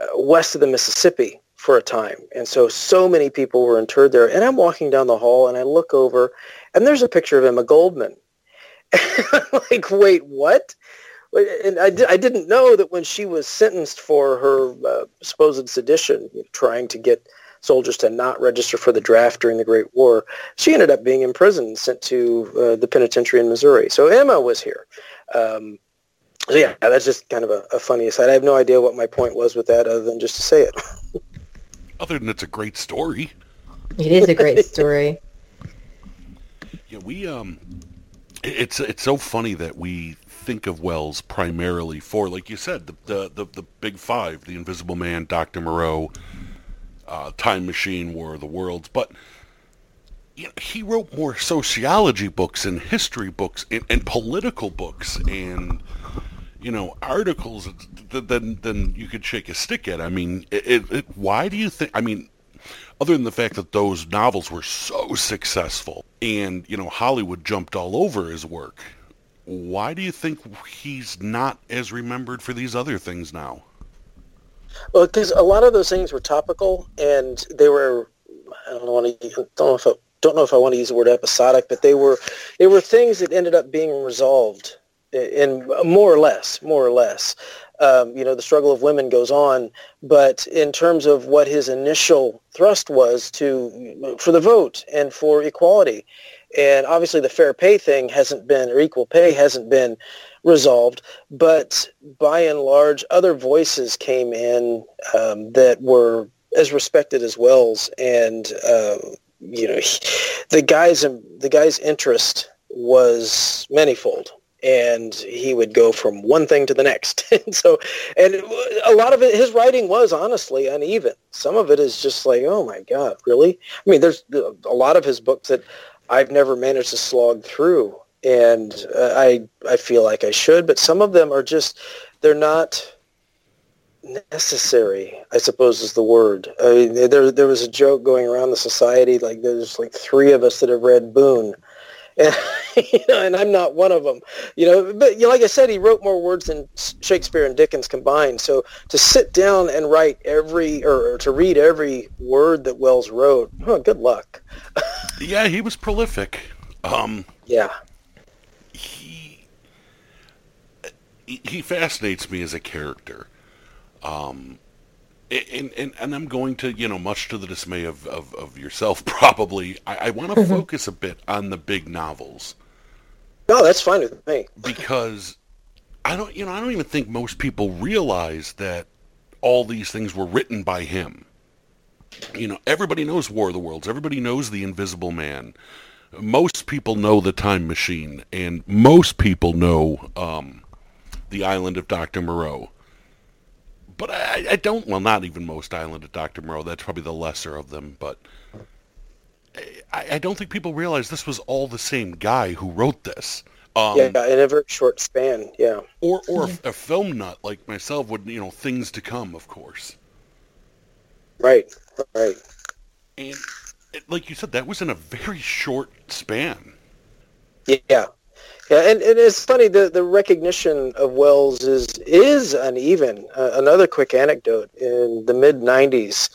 uh, west of the Mississippi for a time. And so, so many people were interred there. And I'm walking down the hall, and I look over, and there's a picture of Emma Goldman. like, wait, what? And I, di- I didn't know that when she was sentenced for her uh, supposed sedition, trying to get soldiers to not register for the draft during the Great War, she ended up being imprisoned and sent to uh, the penitentiary in Missouri. So Emma was here. Um, so yeah, that's just kind of a, a funny aside. I have no idea what my point was with that other than just to say it. other than it's a great story. It is a great story. yeah, we um it's it's so funny that we think of Wells primarily for, like you said, the the the, the big five: the Invisible Man, Doctor Moreau, uh, Time Machine, War of the Worlds. But you know, he wrote more sociology books and history books and, and political books and you know articles than than you could shake a stick at. I mean, it, it, why do you think? I mean, other than the fact that those novels were so successful and, you know, Hollywood jumped all over his work, why do you think he's not as remembered for these other things now? Well, because a lot of those things were topical and they were, I don't want to, don't know if I, don't know if I want to use the word episodic, but they were, they were things that ended up being resolved in more or less, more or less um, you know, the struggle of women goes on. But in terms of what his initial thrust was to for the vote and for equality, and obviously the fair pay thing hasn't been or equal pay hasn't been resolved. But by and large, other voices came in um, that were as respected as Wells, and uh, you know, the guy's the guy's interest was manifold and he would go from one thing to the next. and so, and a lot of it, his writing was honestly uneven. Some of it is just like, oh my God, really? I mean, there's a lot of his books that I've never managed to slog through, and uh, I I feel like I should, but some of them are just they're not necessary. I suppose is the word. I mean, there there was a joke going around the society like there's like three of us that have read Boon and, you know, and I'm not one of them. You know, but you know, like I said, he wrote more words than Shakespeare and Dickens combined. So to sit down and write every or, or to read every word that Wells wrote, oh, good luck. yeah, he was prolific. Um, yeah, he he fascinates me as a character. Um, and, and, and I'm going to, you know, much to the dismay of, of, of yourself, probably, I, I want to mm-hmm. focus a bit on the big novels. No, that's fine with me. because I don't, you know, I don't even think most people realize that all these things were written by him. You know, everybody knows War of the Worlds. Everybody knows The Invisible Man. Most people know The Time Machine, and most people know um, The Island of Dr. Moreau but I, I, don't. Well, not even most Island of Doctor Moreau. That's probably the lesser of them. But I, I, don't think people realize this was all the same guy who wrote this. Um, yeah, in a very short span. Yeah. Or or a, a film nut like myself would you know things to come, of course. Right. Right. And like you said, that was in a very short span. Yeah, yeah, and, and it's funny the the recognition of Wells is is uneven. Uh, another quick anecdote in the mid '90s,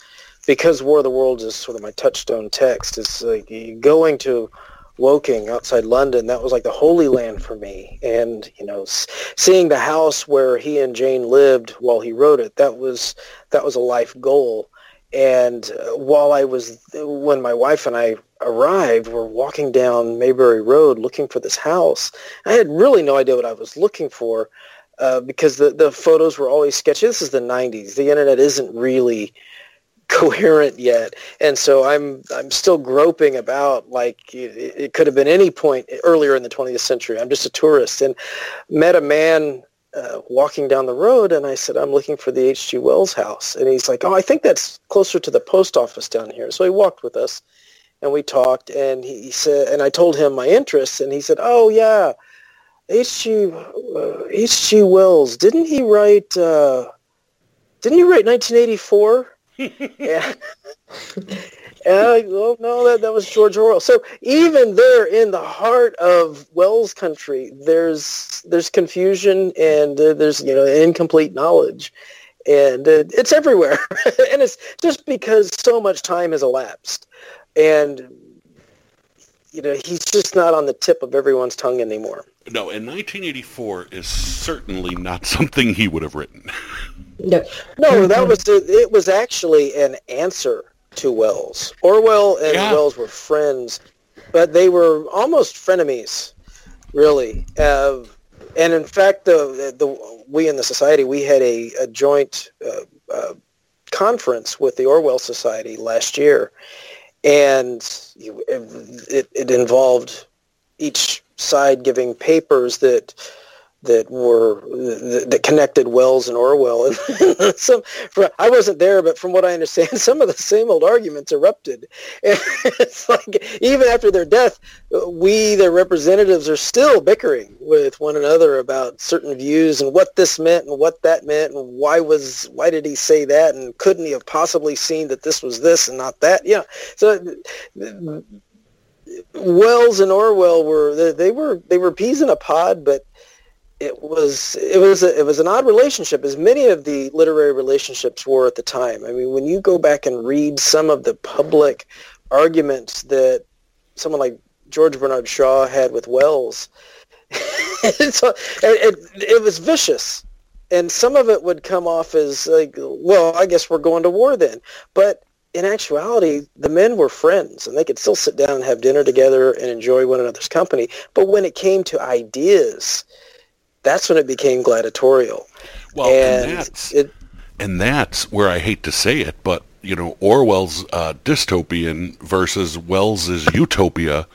because War of the Worlds is sort of my touchstone text. It's like going to Woking outside London. That was like the holy land for me, and you know, seeing the house where he and Jane lived while he wrote it. That was that was a life goal. And uh, while I was, when my wife and I arrived, we're walking down Maybury Road looking for this house. I had really no idea what I was looking for uh, because the, the photos were always sketchy. This is the 90s. The internet isn't really coherent yet. And so I'm I'm still groping about like it, it could have been any point earlier in the 20th century. I'm just a tourist and met a man uh, walking down the road and I said, I'm looking for the H.G. Wells house. And he's like, oh, I think that's closer to the post office down here. So he walked with us and we talked and he said, and I told him my interests and he said, oh yeah, H.G. Uh, H.G. Wells, didn't he write, uh, didn't he write 1984? yeah. Well, no, that, that was George Orwell. So even there in the heart of Wells country, there's there's confusion and uh, there's you know incomplete knowledge, and uh, it's everywhere. and it's just because so much time has elapsed, and you know he's just not on the tip of everyone's tongue anymore. No, and 1984 is certainly not something he would have written. No, no, that was it. Was actually an answer to Wells. Orwell and yeah. Wells were friends, but they were almost frenemies, really. Uh, and in fact, the, the we in the society we had a, a joint uh, uh, conference with the Orwell Society last year, and it, it involved each side giving papers that that were that connected Wells and Orwell. And some, I wasn't there, but from what I understand, some of the same old arguments erupted. And it's like even after their death, we, their representatives, are still bickering with one another about certain views and what this meant and what that meant and why was why did he say that and couldn't he have possibly seen that this was this and not that? Yeah. So. Wells and Orwell were they were they were peas in a pod, but it was it was a, it was an odd relationship, as many of the literary relationships were at the time. I mean, when you go back and read some of the public arguments that someone like George Bernard Shaw had with Wells, so it, it, it was vicious, and some of it would come off as like, well, I guess we're going to war then, but in actuality, the men were friends and they could still sit down and have dinner together and enjoy one another's company. But when it came to ideas, that's when it became gladiatorial. Well, and, and that's it, and that's where I hate to say it, but you know Orwell's uh, dystopian versus Wells's utopia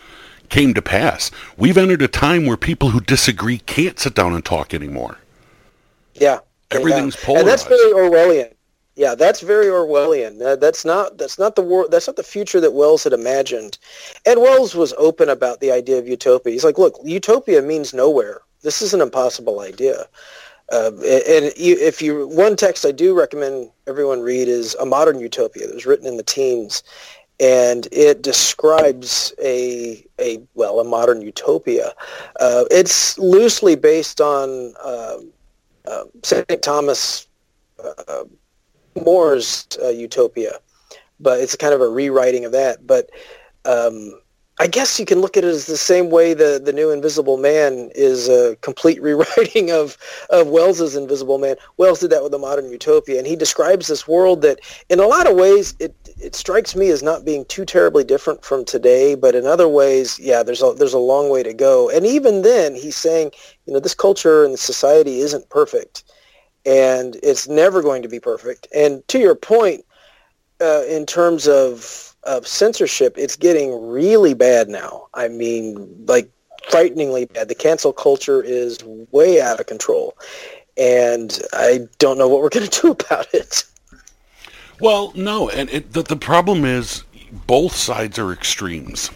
came to pass. We've entered a time where people who disagree can't sit down and talk anymore. Yeah. Everything's yeah. polarized. And that's very Orwellian. Yeah, that's very Orwellian. Uh, that's not that's not the war, that's not the future that Wells had imagined. And Wells was open about the idea of utopia. He's like, look, utopia means nowhere. This is an impossible idea. Uh, and if you one text I do recommend everyone read is a modern utopia that was written in the teens, and it describes a a well a modern utopia. Uh, it's loosely based on uh, uh St. Thomas uh, More's uh, Utopia, but it's kind of a rewriting of that. But um, I guess you can look at it as the same way the, the new Invisible Man is a complete rewriting of, of Wells's Invisible Man. Wells did that with the modern utopia, and he describes this world that, in a lot of ways, it it strikes me as not being too terribly different from today. But in other ways, yeah, there's a there's a long way to go. And even then, he's saying, you know, this culture and society isn't perfect and it's never going to be perfect. And to your point, uh, in terms of of censorship, it's getting really bad now. I mean, like frighteningly bad. The cancel culture is way out of control, and I don't know what we're going to do about it. Well, no, and it, the, the problem is both sides are extremes.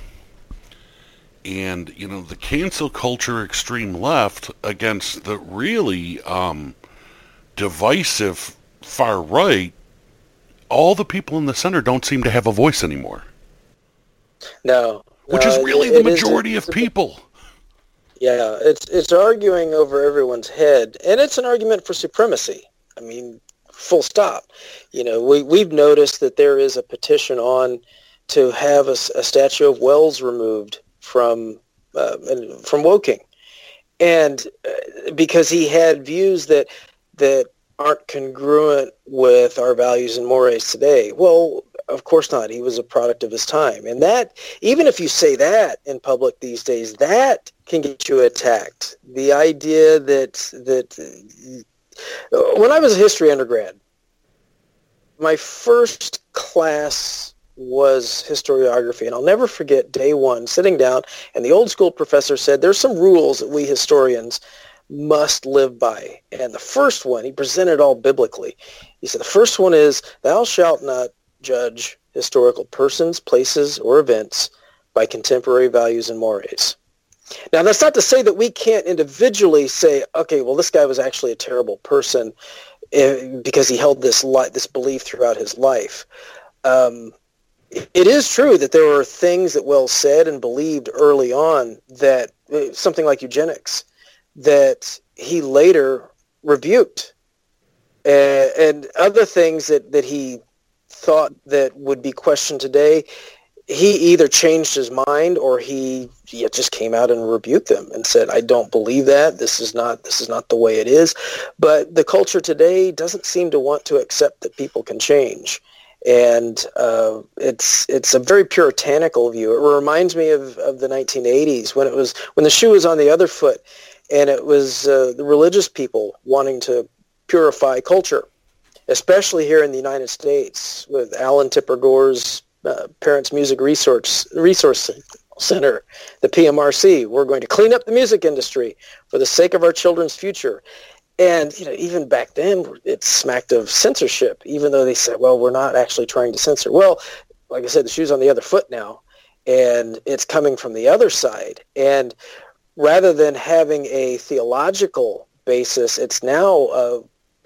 And, you know, the cancel culture extreme left against the really um, divisive far right, all the people in the center don't seem to have a voice anymore. No. Which no, is really it, the majority is, of people. Yeah, it's it's arguing over everyone's head, and it's an argument for supremacy. I mean, full stop. You know, we we've noticed that there is a petition on to have a, a statue of Wells removed from uh, from Woking, and uh, because he had views that that aren't congruent with our values and mores today. Well, of course not. He was a product of his time. And that, even if you say that in public these days, that can get you attacked. The idea that, that uh, when I was a history undergrad, my first class was historiography. And I'll never forget day one sitting down and the old school professor said, there's some rules that we historians must live by. And the first one, he presented all biblically. He said, the first one is, thou shalt not judge historical persons, places, or events by contemporary values and mores. Now, that's not to say that we can't individually say, okay, well, this guy was actually a terrible person eh, because he held this li- this belief throughout his life. Um, it is true that there were things that Wells said and believed early on that eh, something like eugenics that he later rebuked. And, and other things that, that he thought that would be questioned today he either changed his mind or he, he just came out and rebuked them and said i don't believe that. This is not this is not the way it is. But the culture today doesn't seem to want to accept that people can change. And uh, it's it's a very puritanical view. It reminds me of, of the 1980s when it was when the shoe was on the other foot, and it was uh, the religious people wanting to purify culture, especially here in the United States with Al and Tipper Gore's uh, Parents Music Resource Resource Center, the PMRC. We're going to clean up the music industry for the sake of our children's future. And you know, even back then, it smacked of censorship. Even though they said, "Well, we're not actually trying to censor." Well, like I said, the shoe's on the other foot now, and it's coming from the other side. And rather than having a theological basis, it's now uh,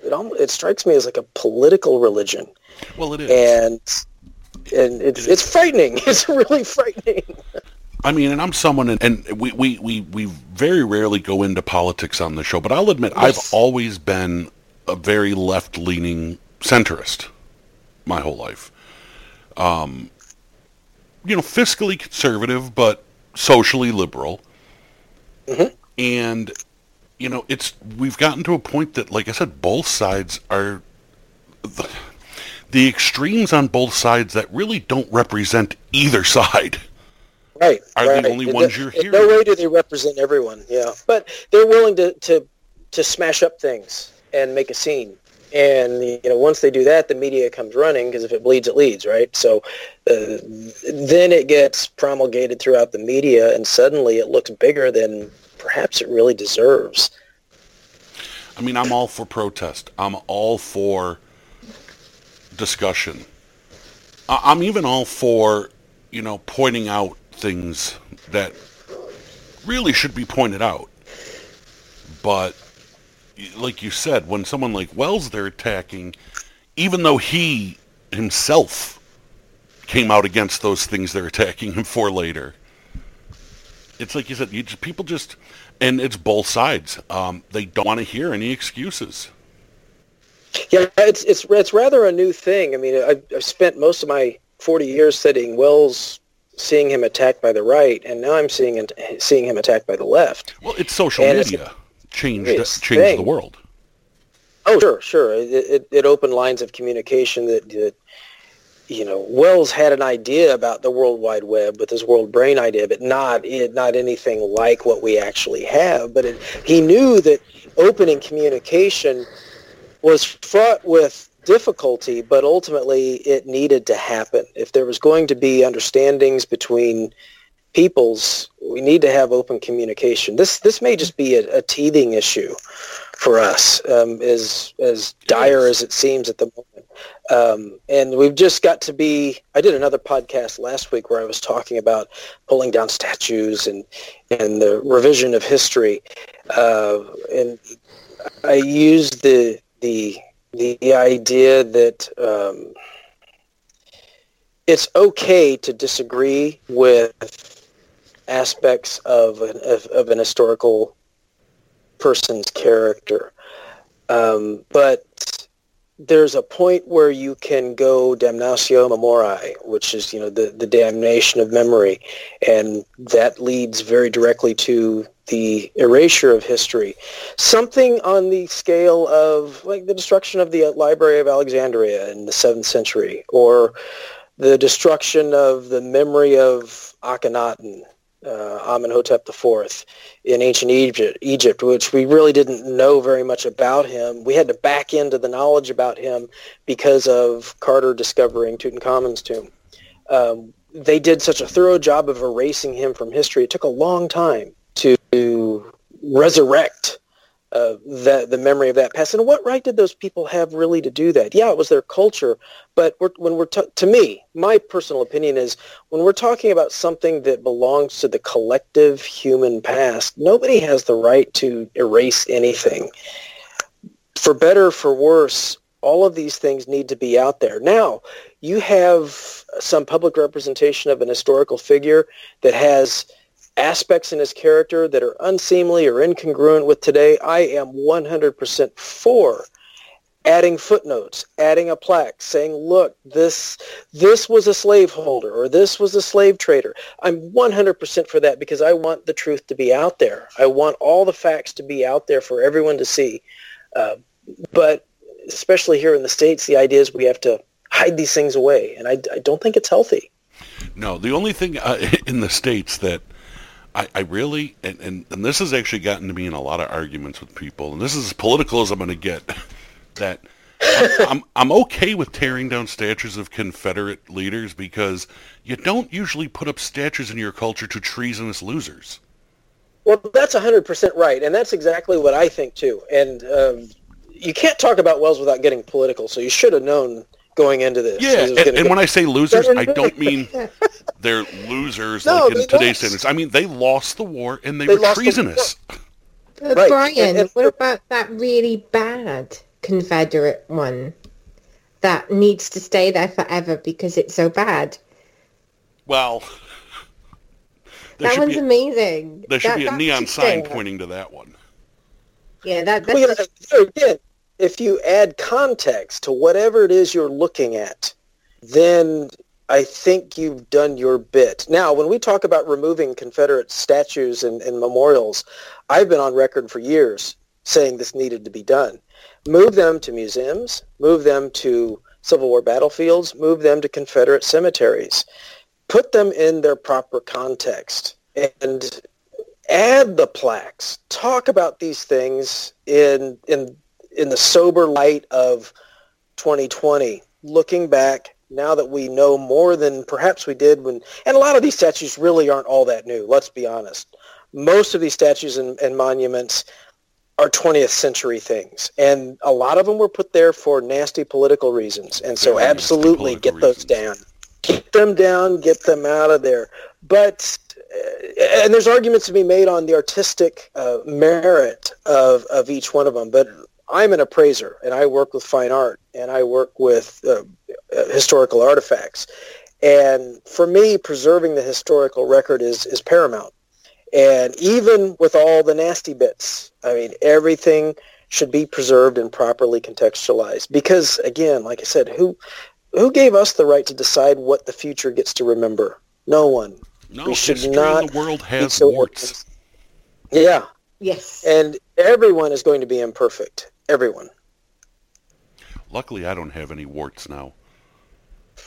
it almost, it strikes me as like a political religion. Well, it is, and and it's it's frightening. It's really frightening. I mean, and I'm someone, and, and we, we, we, we very rarely go into politics on the show, but I'll admit yes. I've always been a very left-leaning centrist my whole life. Um, you know, fiscally conservative, but socially liberal. Mm-hmm. And you know, it's we've gotten to a point that, like I said, both sides are the, the extremes on both sides that really don't represent either side. Right, are right. the only ones the, you're hearing. No way do they represent everyone. Yeah, but they're willing to to to smash up things and make a scene. And you know, once they do that, the media comes running because if it bleeds, it leads, right? So uh, then it gets promulgated throughout the media, and suddenly it looks bigger than perhaps it really deserves. I mean, I'm all for protest. I'm all for discussion. I'm even all for, you know, pointing out things that really should be pointed out. But like you said, when someone like Wells they're attacking, even though he himself came out against those things they're attacking him for later, it's like you said, you just, people just, and it's both sides. Um, they don't want to hear any excuses. Yeah, it's it's it's rather a new thing. I mean, I've, I've spent most of my 40 years studying Wells, seeing him attacked by the right, and now I'm seeing seeing him attacked by the left. Well, it's social and media it's, changed changed the world. Oh, sure, sure. It, it, it opened lines of communication that, that you know, Wells had an idea about the World Wide Web with his World Brain idea, but not it, not anything like what we actually have. But it, he knew that opening communication was fraught with difficulty, but ultimately it needed to happen. If there was going to be understandings between peoples, we need to have open communication. This this may just be a, a teething issue for us, um, as as dire as it seems at the moment. Um, and we've just got to be. I did another podcast last week where I was talking about pulling down statues and and the revision of history, uh, and I used the the the idea that um, it's okay to disagree with aspects of an, of, of an historical person's character, um, but there's a point where you can go damnatio memoriae, which is you know the, the damnation of memory, and that leads very directly to the erasure of history. Something on the scale of like the destruction of the Library of Alexandria in the 7th century or the destruction of the memory of Akhenaten, uh, Amenhotep IV in ancient Egypt, Egypt, which we really didn't know very much about him. We had to back into the knowledge about him because of Carter discovering Tutankhamun's tomb. Um, they did such a thorough job of erasing him from history. It took a long time to resurrect uh, the the memory of that past. And what right did those people have really to do that? Yeah, it was their culture, but we're, when we're t- to me, my personal opinion is when we're talking about something that belongs to the collective human past, nobody has the right to erase anything. For better, for worse, all of these things need to be out there. Now, you have some public representation of an historical figure that has aspects in his character that are unseemly or incongruent with today, I am 100% for adding footnotes, adding a plaque, saying, look, this this was a slaveholder or this was a slave trader. I'm 100% for that because I want the truth to be out there. I want all the facts to be out there for everyone to see. Uh, but especially here in the States, the idea is we have to hide these things away, and I, I don't think it's healthy. No, the only thing uh, in the States that I, I really, and, and, and this has actually gotten to me in a lot of arguments with people, and this is as political as I'm going to get, that I'm, I'm okay with tearing down statues of Confederate leaders because you don't usually put up statues in your culture to treasonous losers. Well, that's 100% right, and that's exactly what I think too. And um, you can't talk about Wells without getting political, so you should have known going into this. Yeah, and, and when I say losers, I don't mean they're losers no, like in today's standards. I mean they lost the war and they, they were treasonous. The right. Brian, and, and, what about that really bad Confederate one that needs to stay there forever because it's so bad? Well, that one's be, amazing. There should that, be a neon sign pointing to that one. Yeah, that, that's well, just... again, if you add context to whatever it is you're looking at, then I think you've done your bit. Now, when we talk about removing Confederate statues and, and, memorials, I've been on record for years saying this needed to be done. Move them to museums, move them to Civil War battlefields, move them to Confederate cemeteries. Put them in their proper context and add the plaques. Talk about these things in in in the sober light of 2020, looking back now that we know more than perhaps we did when, and a lot of these statues really aren't all that new. Let's be honest. Most of these statues and, and monuments are 20th century things, and a lot of them were put there for nasty political reasons. And so, absolutely, get those down, get them down, get them out of there. But and there's arguments to be made on the artistic uh, merit of, of each one of them. But I'm an appraiser, and I work with fine art, and I work with uh, uh, historical artifacts. And for me, preserving the historical record is, is paramount. And even with all the nasty bits, I mean, everything should be preserved and properly contextualized. Because again, like I said, who who gave us the right to decide what the future gets to remember? No one. No, We should not the world be has so warts. Yeah, Yes. and everyone is going to be imperfect. Everyone. Luckily, I don't have any warts now.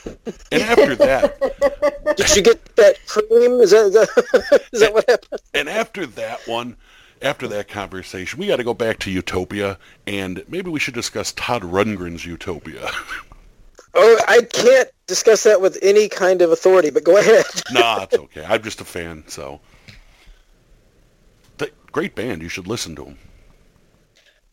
And after that, Did you get that cream? Is that is that, is that what happened? and after that one, after that conversation, we got to go back to Utopia, and maybe we should discuss Todd Rundgren's Utopia. Oh, I can't discuss that with any kind of authority, but go ahead. nah, it's okay. I'm just a fan, so. Th- great band. You should listen to them.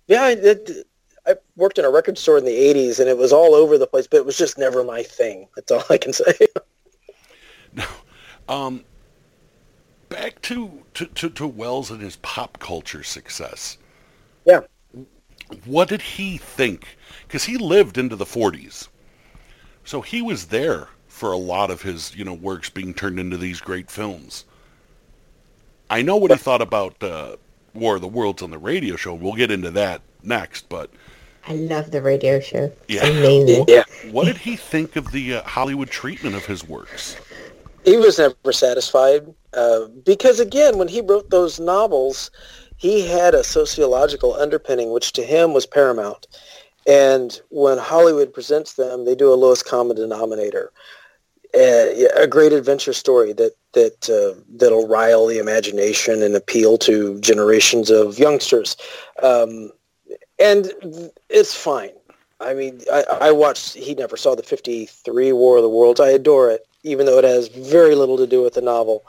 Yeah, I, it, I worked in a record store in the 80s, and it was all over the place, but it was just never my thing. That's all I can say. Um, back to, to, to, to Wells and his pop culture success. yeah. What did he think? Because he lived into the 40s. So he was there for a lot of his, you know, works being turned into these great films. I know what he thought about uh, War of the Worlds on the radio show. We'll get into that next, but I love the radio show. Yeah. Amazing. Yeah. what did he think of the uh, Hollywood treatment of his works? He was never satisfied uh, because, again, when he wrote those novels, he had a sociological underpinning, which to him was paramount. And when Hollywood presents them, they do a lowest common denominator, uh, a great adventure story that that uh, that'll rile the imagination and appeal to generations of youngsters. Um, and it's fine. I mean, I, I watched. He never saw the '53 War of the Worlds. I adore it, even though it has very little to do with the novel.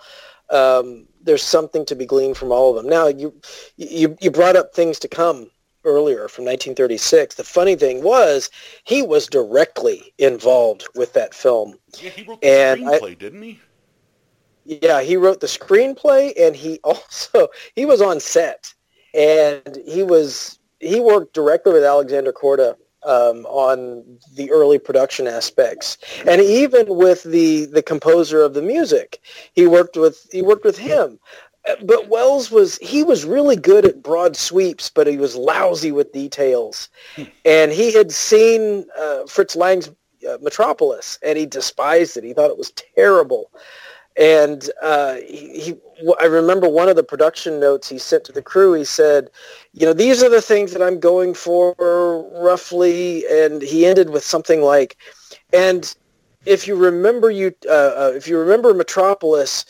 Um, there's something to be gleaned from all of them. Now, you you you brought up things to come earlier from 1936. The funny thing was, he was directly involved with that film. Yeah, he wrote the And I- screenplay, didn't he? Yeah, he wrote the screenplay, and he also he was on set, and he was he worked directly with Alexander Korda um, on the early production aspects, and even with the the composer of the music, he worked with he worked with him. But Wells was he was really good at broad sweeps, but he was lousy with details, and he had seen uh, Fritz Lang's uh, Metropolis, and he despised it. He thought it was terrible and uh, he, he, I remember one of the production notes he sent to the crew. He said, "You know, these are the things that I'm going for, roughly." And he ended with something like, "And if you remember, you uh, uh, if you remember Metropolis."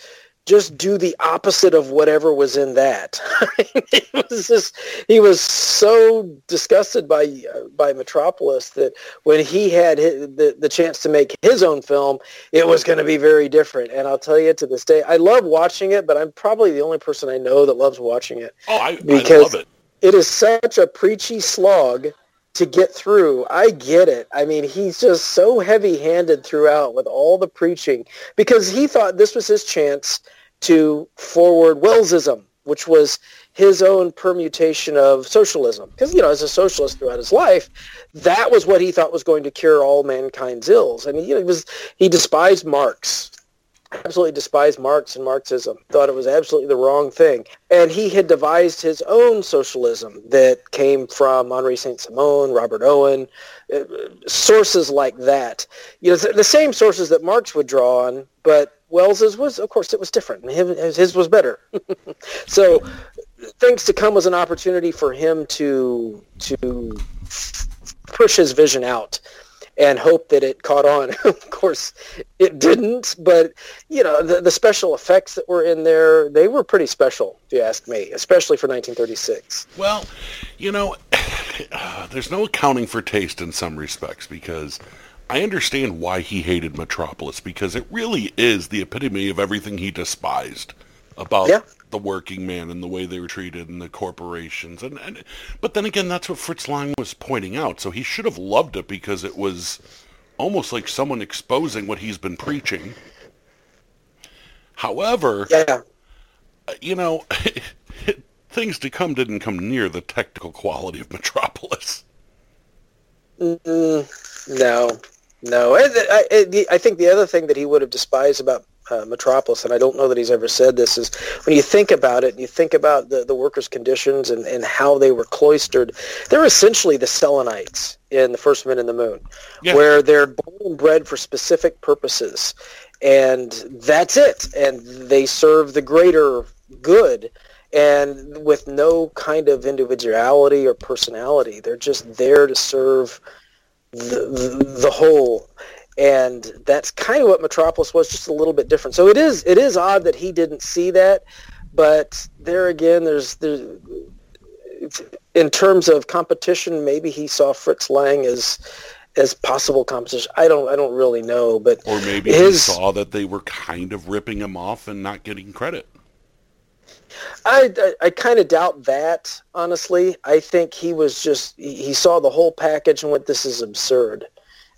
Just do the opposite of whatever was in that. he was just, he was so disgusted by uh, by Metropolis that when he had hi the the chance to make his own film, it was going to be very different. And I'll tell you to this day, I love watching it, but I'm probably the only person I know that loves watching it. Oh, I, I Because- love it. It is such a preachy slog to get through. I get it. I mean, he's just so heavy-handed throughout with all the preaching because he thought this was his chance to forward Wellsism, which was his own permutation of socialism. Because, you know, as a socialist throughout his life, that was what he thought was going to cure all mankind's ills. I mean, you know, he was he despised Marx, absolutely despised Marx and Marxism, thought it was absolutely the wrong thing. And he had devised his own socialism that came from Henri Saint-Simon, Robert Owen, uh, sources like that. You know, the same sources that Marx would draw on, but Wells's was, of course, it was different. His, his was better. so things to come was an opportunity for him to to push his vision out and hope that it caught on. of course, it didn't, but you know the, the special effects that were in there, they were pretty special, if you ask me, especially for 1936. Well, you know, there's no accounting for taste in some respects because I understand why he hated Metropolis because it really is the epitome of everything he despised about Yeah. the working man and the way they were treated and the corporations. And, and but then again that's what Fritz Lang was pointing out. So he should have loved it because it was almost like someone exposing what he's been preaching. However Yeah. you know things to come didn't come near the technical quality of Metropolis. Mm, no, no. I, I, think the other thing that he would have despised about uh, Metropolis, and I don't know that he's ever said this, is when you think about it, and you think about the, the workers' conditions and, and how they were cloistered, they're essentially the Selenites in The First Men in the Moon, Yeah. where they're born and bred for specific purposes, and that's it. And they serve the greater good and with no kind of individuality or personality. They're just there to serve the, the, the whole. And that's kind of what Metropolis was, just a little bit different. So it is it is odd that he didn't see that, but there again, there's there's in terms of competition, maybe he saw Fritz Lang as as possible competition. I don't I don't really know, but or maybe his he saw that they were kind of ripping him off and not getting credit I, I, I kind of doubt that, honestly. I think he was just, he, he saw the whole package and went, this is absurd.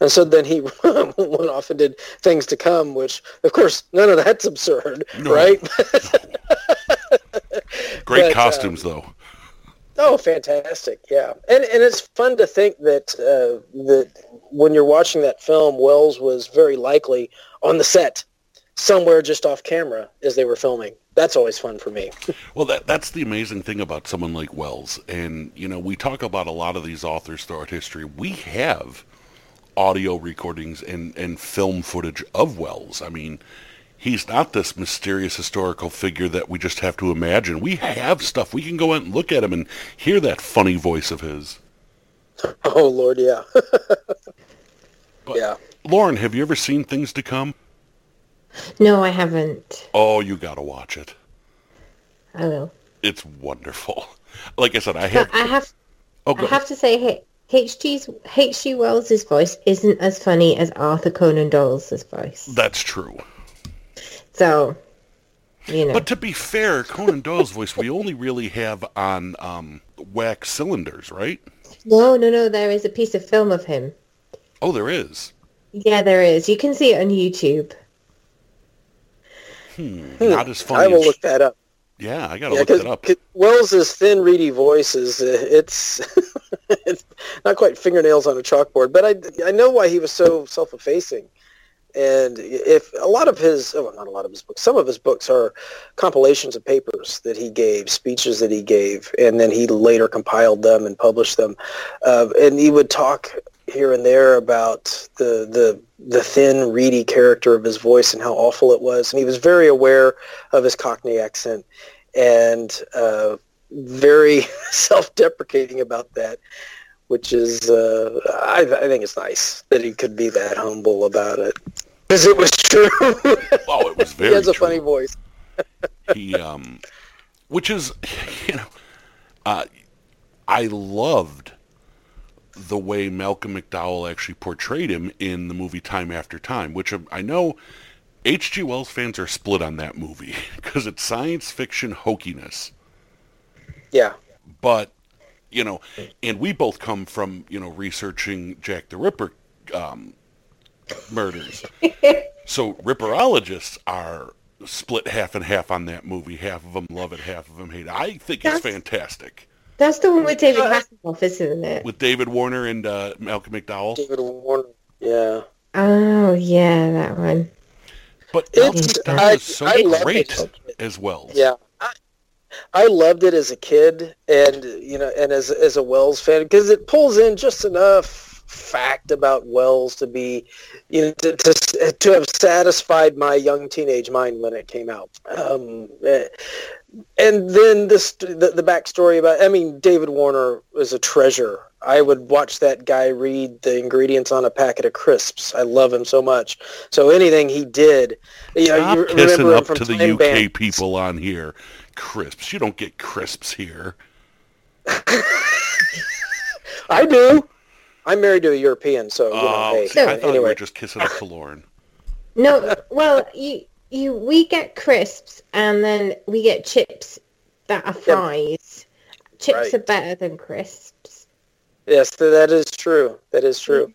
And so then he went off and did things to come, which, of course, none of that's absurd, No. right? great But, uh, costumes though Oh, fantastic! Yeah, and and it's fun to think that uh, that when you're watching that film, Wells was very likely on the set somewhere just off camera as they were filming. That's always fun for me. Well, that that's the amazing thing about someone like Wells. And, you know, we talk about a lot of these authors throughout history. We have audio recordings and, and film footage of Wells. I mean, he's not this mysterious historical figure that we just have to imagine. We have stuff. We can go out and look at him and hear that funny voice of his. Oh Lord, yeah, But, yeah. Lauren, have you ever seen Things to Come? No, I haven't. Oh, you got to watch it. I will. It's wonderful. Like I said, I have... I have oh, I have to say H- H.G. Wells' voice isn't as funny as Arthur Conan Doyle's voice. That's true. So, you know. But to be fair, Conan Doyle's voice we only really have on um, wax cylinders, right? no, no, no. There is a piece of film of him. Oh, there is. Yeah, there is. You can see it on YouTube. Not as funny I will as... look that up. Yeah, I gotta Yeah, look that up. Wells's thin, reedy voice is uh, it's it's not quite fingernails on a chalkboard, but I I know why he was so self-effacing. And if a lot of his, oh, not a lot of his books, some of his books are compilations of papers that he gave, speeches that he gave, and then he later compiled them and published them. Uh, and he would talk here and there about the the the thin, reedy character of his voice and how awful it was. And he was very aware of his Cockney accent and uh, very self-deprecating about that, which is uh, I, I think it's nice that he could be that humble about it because it was true. Oh, it was very. he has a true. funny voice. He, um, which is, you know, uh, I loved the way Malcolm McDowell actually portrayed him in the movie Time After Time, which um, I know H.G. Wells fans are split on that movie because it's science fiction hokiness. Yeah, but you know, and we both come from you know researching Jack the Ripper um, murders, so Ripperologists are split half and half on that movie. Half of them love it, half of them hate it. I think it's fantastic That's the one with David Hasselhoff, isn't it? with David Warner and uh, Malcolm McDowell. David Warner. Yeah, Oh, yeah, that one. But Malcolm It's- McDowell I- is so I great it. as well. yeah. I, I loved it as a kid, and you know, and as as a Wells fan, because it pulls in just enough fact about Wells to be, you know, to to, to have satisfied my young teenage mind when it came out. Um, eh, and then this the, the backstory about I mean David Warner was a treasure. I would watch that guy read the ingredients on a packet of crisps. I love him so much. So anything he did, you know, Stop you kissing up from to the UK people on here. Crisps. You don't get crisps here. I do. I'm married to a European, so you know, Oh, hey, see, I thought you anyway. were just kissing up to Lauren. No, well, you you we get crisps and then we get chips that are fries. Chips Right. are better than crisps. Yes, that is true. That is true.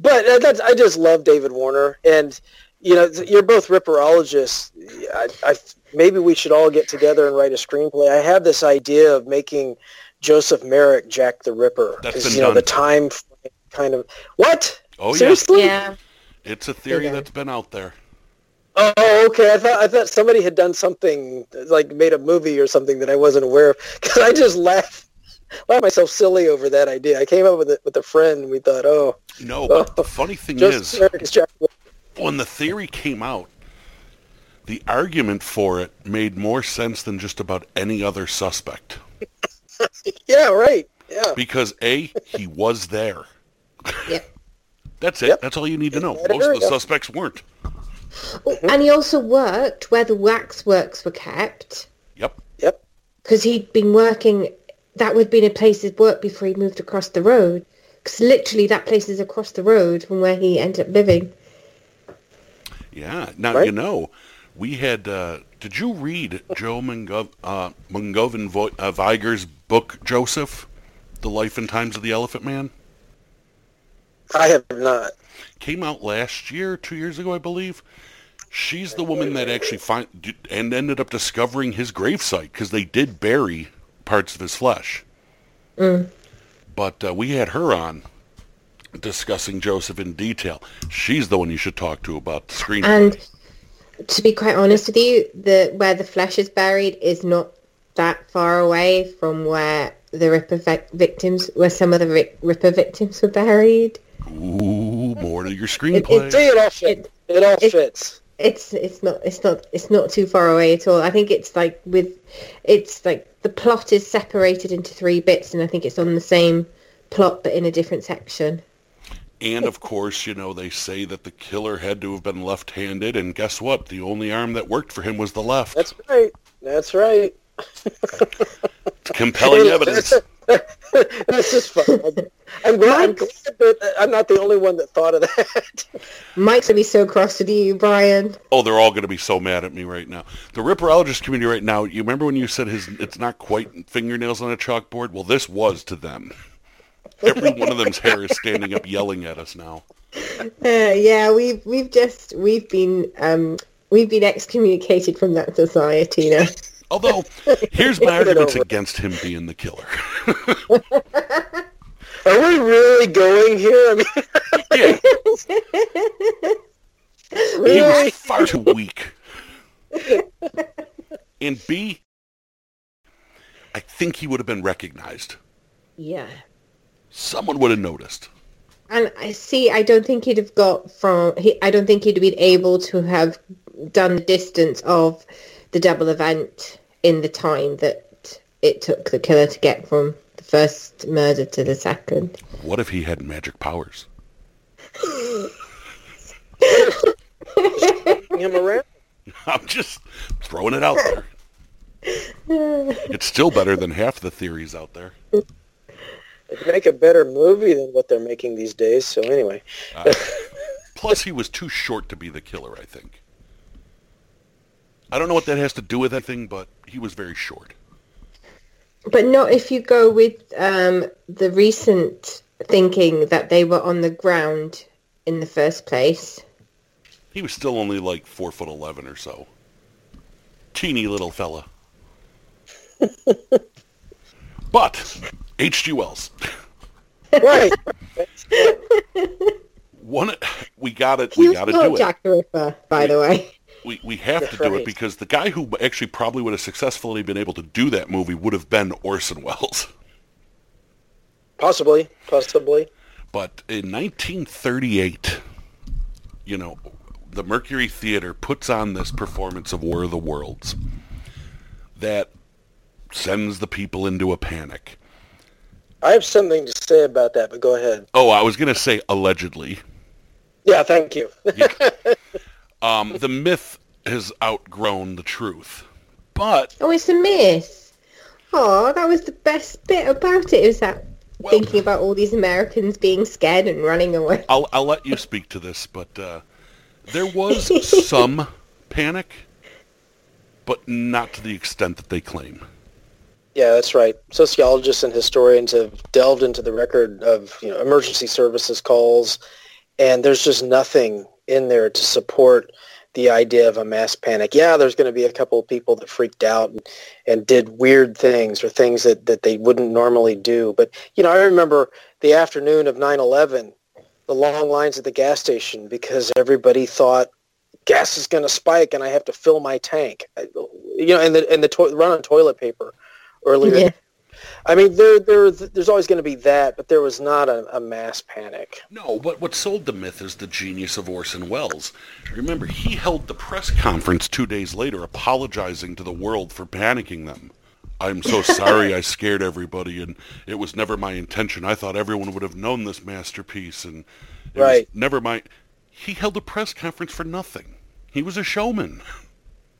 But uh, that's, I just love David Warner, and you know, you're both ripperologists. I, I, maybe we should all get together and write a screenplay. I have this idea of making Joseph Merrick Jack the Ripper That's 'cause, been you know done. the time frame kind of what? Oh, yeah. Seriously? Yeah. It's a theory Okay. that's been out there. Oh, okay. I thought I thought somebody had done something like made a movie or something that I wasn't aware of because I just laughed, laughed myself silly over that idea. I came up with it with a friend. and We thought, oh, No, oh, but the funny thing is, Merrick is Jack. the Ripper. when the theory came out, the argument for it made more sense than just about any other suspect. Yeah, right. Yeah. Because A, he was there. Yep. That's it. Yep. That's all you need to know. Most of the suspects weren't. Oh, And he also worked where the waxworks were kept Yep. Yep. because he'd been working. That would have been a place of work before he moved across the road. Because literally, that place is across the road from where he ended up living. Yeah. Now, Right. you know, we had, uh, did you read Joe Mungov, uh, Mungovin Vo- uh, Vigor's book, Joseph? The Life and Times of the Elephant Man? I have not. came out last year, two years ago, I believe. She's the woman that actually find and ended up discovering his gravesite because they did bury parts of his flesh. But uh, we had her on discussing Joseph in detail. She's the one you should talk to about the screen. And to be quite honest with you, the where the flesh is buried is not that far away from where the Ripper vic- victims, where some of the Ri- Ripper victims were buried. Ooh, more to your it- screenplay. See, it all fits. It, all it- fits. It's it's not it's not it's not too far away at all. I think it's like with it's like the plot is separated into three bits, and I think it's on the same plot but in a different section. and of course, you know, they say that the killer had to have been left-handed, and guess what? The only arm that worked for him was the left. That's right. That's right. Compelling evidence. this is fun. I'm glad, I'm glad that I'm not the only one that thought of that. Mike's gonna be so cross with you, Brian. Oh, they're all going to be so mad at me right now. The ripperologist community right now, you remember when you said his it's not quite fingernails on a chalkboard? Well, this was to them. Every one of them's hair is standing up yelling at us now. Uh, yeah, we've we've just we've been um we've been excommunicated from that society now. Although, here's my arguments against him being the killer. Are we really going here? I mean, yeah, he was far too weak. And B, I think he would have been recognized. Yeah. Someone would have noticed. And I see. I don't think he'd have got from. He, I don't think he'd been able to have done the distance of the double event in the time that it took the killer to get from the first murder to the second. What if he had magic powers? him around. I'm just throwing it out there. It's still better than half the theories out there. It'd make a better movie than what they're making these days. So anyway, uh, Plus, he was too short to be the killer, I think. I don't know what that has to do with anything, but he was very short. But not if you go with um, the recent thinking that they were on the ground in the first place. He was still only like four foot eleven or so. Teeny little fella. but H.G. Wells, right? one we got it. He We was got to not do it. Jack the Ripper, by the way. We we have to do it because the guy who actually probably would have successfully been able to do that movie would have been Orson Welles. Possibly, possibly. But in 1938, you know, the Mercury Theater puts on this performance of War of the Worlds that sends the people into a panic. I have something to say about that, but go ahead. Oh, I was going to say allegedly. Yeah, thank you. Um, the myth has outgrown the truth. But Oh, it's a myth. Oh, that was the best bit about it. It was that Well- thinking about all these Americans being scared and running away. I'll I'll let you speak to this, but uh, there was some panic, but not to the extent that they claim. Yeah, that's right. Sociologists and historians have delved into the record of you know emergency services calls, and there's just nothing in there to support the idea of a mass panic. Yeah, there's going to be a couple of people that freaked out and, and did weird things or things that, that they wouldn't normally do. But, you know, I remember the afternoon of 9-11, the long lines at the gas station because everybody thought gas is going to spike and I have to fill my tank. You know, and the, and the to- run on toilet paper earlier. Yeah. I mean, there, there, there's always going to be that, but there was not a, a mass panic. No, but what sold the myth is the genius of Orson Welles. Remember, he held the press conference two days later apologizing to the world for panicking them. I'm so sorry I scared everybody, and it was never my intention. I thought everyone would have known this masterpiece, and it Right. was never my... He held a press conference for nothing. He was a showman.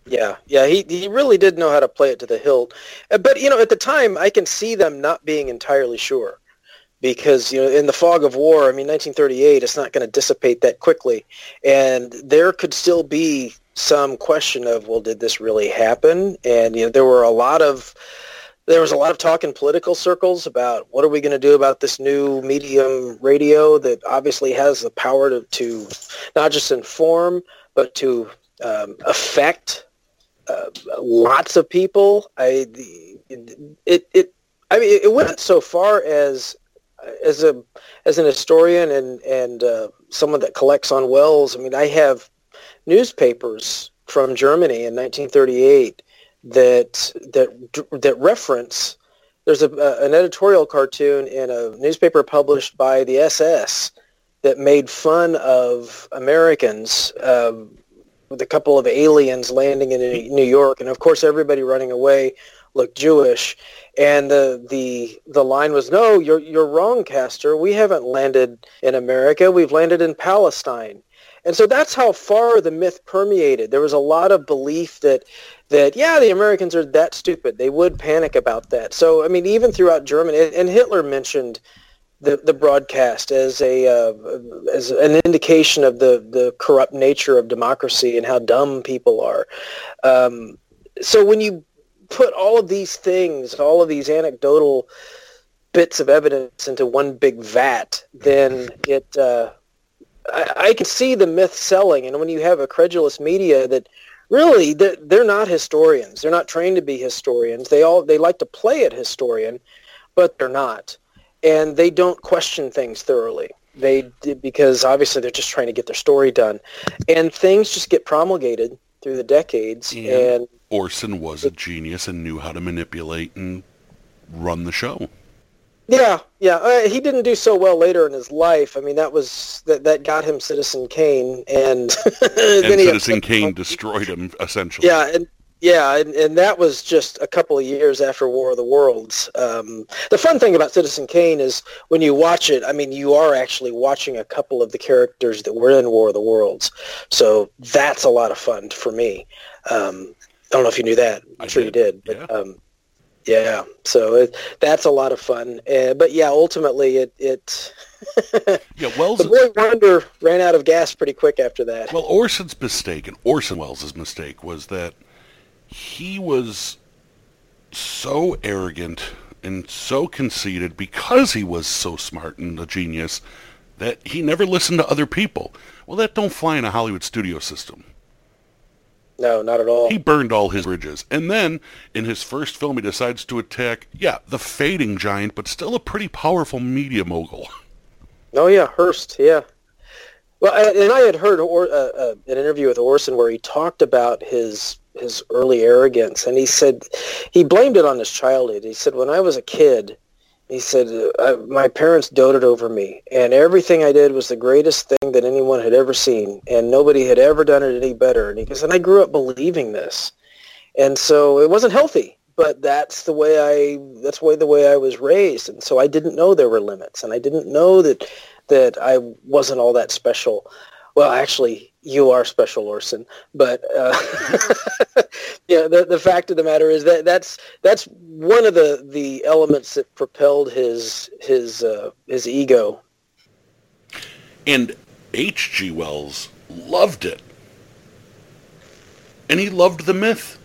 Yeah, yeah, he he really did know how to play it to the hilt. Uh, But you know, at the time, I can see them not being entirely sure, because you know, in the fog of war, I mean, 1938, it's not going to dissipate that quickly, and there could still be some question of, well, did this really happen? And you know, there were a lot of there was a lot of talk in political circles about what are we going to do about this new medium radio that obviously has the power to, to not just inform but to um, affect uh, lots of people. I it it I mean it went so far as as a as an historian and and uh, someone that collects on Wells. I mean I have newspapers from Germany in 1938 that that that reference. There's a, an editorial cartoon in a newspaper published by the SS that made fun of Americans um, with a couple of aliens landing in New York, and of course everybody running away looked Jewish. And the the the line was, "No, you're you're wrong, Castor. We haven't landed in America. We've landed in Palestine." And so that's how far the myth permeated. There was a lot of belief that that yeah, the Americans are that stupid. They would panic about that. So I mean, even throughout Germany, and Hitler mentioned the the broadcast as a uh, as an indication of the the corrupt nature of democracy and how dumb people are. Um, so when you put all of these things, all of these anecdotal bits of evidence into one big vat, then it uh, I, I can see the myth selling. And when you have a credulous media that really they're, they're not historians, they're not trained to be historians. They all they like to play at historian, but they're not and they don't question things thoroughly. They because obviously they're just trying to get their story done, and things just get promulgated through the decades. Yeah. And Orson was a genius and knew how to manipulate and run the show. yeah, yeah, uh, he didn't do so well later in his life. I mean, that was that that got him Citizen Kane, and And then he Citizen Kane destroyed him, essentially. Yeah, and yeah, and, and that was just a couple of years after War of the Worlds. Um, the fun thing about Citizen Kane is when you watch it, I mean, you are actually watching a couple of the characters that were in War of the Worlds. So that's a lot of fun for me. Um, I don't know if you knew that. I'm I sure did, you did. But, yeah. um, yeah, so it, that's a lot of fun. Uh, but yeah, ultimately it, it Yeah, Wells. the Boy Wonder ran out of gas pretty quick after that. Well, Orson's mistake and Orson Welles' mistake was that he was so arrogant and so conceited because he was so smart and a genius that he never listened to other people. Well, that don't fly in a Hollywood studio system. No, not at all. He burned all his bridges. And then, in his first film, he decides to attack, yeah, the fading giant, but still a pretty powerful media mogul. Oh yeah, Hearst. Yeah. Well, and I had heard or, uh, uh, an interview with Orson where he talked about his his early arrogance, and he said he blamed it on his childhood. He said, "When I was a kid, he said my parents doted over me, and everything I did was the greatest thing that anyone had ever seen, and nobody had ever done it any better." And he goes, "And I grew up believing this, and so it wasn't healthy." But that's the way I that's way the way I was raised, and so I didn't know there were limits, and I didn't know that that I wasn't all that special. Well, actually, you are special, Orson. But uh, yeah, the the fact of the matter is that that's that's one of the the elements that propelled his his uh, his ego. And H.G. Wells loved it, and he loved the myth.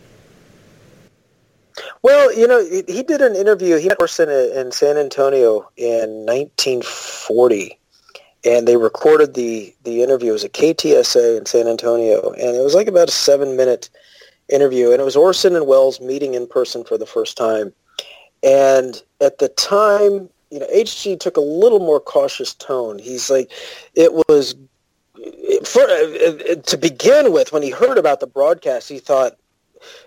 Well, you know, he did an interview. He met Orson in San Antonio in 1940 and they recorded the the interview. It was at KTSA in San Antonio, and it was like about a seven minute interview, and it was Orson and Wells meeting in person for the first time. And at the time, you know, HG took a little more cautious tone. He's like, it was for, to begin with, when he heard about the broadcast, he thought,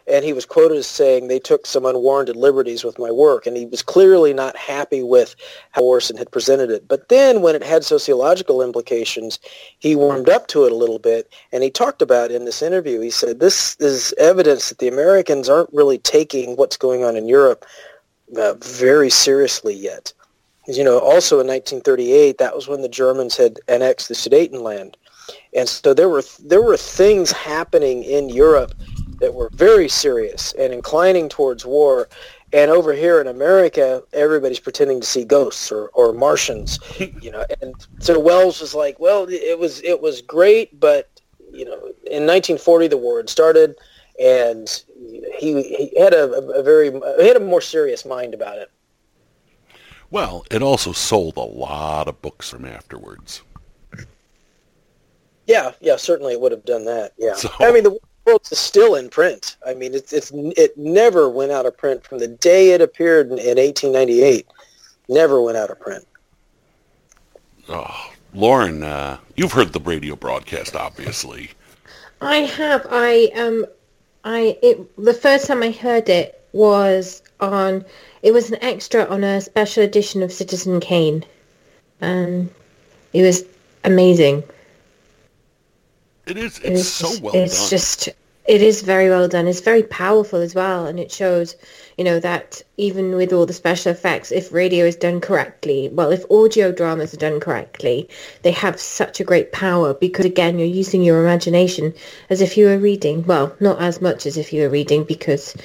and he was quoted as saying they took some unwarranted liberties with my work, and he was clearly not happy with how Orson had presented it. But then when it had sociological implications, he warmed up to it a little bit, and he talked about in this interview, he said, this is evidence that the Americans aren't really taking what's going on in Europe uh, very seriously yet. You know, also in 1938, that was when the Germans had annexed the Sudetenland. And so there were there were things happening in Europe that were very serious and inclining towards war. And over here in America, everybody's pretending to see ghosts or, or Martians, you know. And so Wells was like, well, it was it was great, but you know, in 1940 the war had started, and he he had a, a very he had a more serious mind about it. Well, it also sold a lot of books from afterwards. Yeah, yeah, certainly it would have done that. Yeah, so, I mean the it's still in print. I mean, it's it's it never went out of print from the day it appeared in, in 1898. Never went out of print. Oh, Lauren, uh, you've heard the radio broadcast, obviously. I have. I um, I it the first time I heard it was on. It was an extra on a special edition of Citizen Kane, and it was amazing. It is. It's, it's so well it's done. just. It is very well done. It's very powerful as well, and it shows, you know, that even with all the special effects, if radio is done correctly, well, if audio dramas are done correctly, they have such a great power because again, you're using your imagination as if you were reading. Well, not as much as if you were reading because,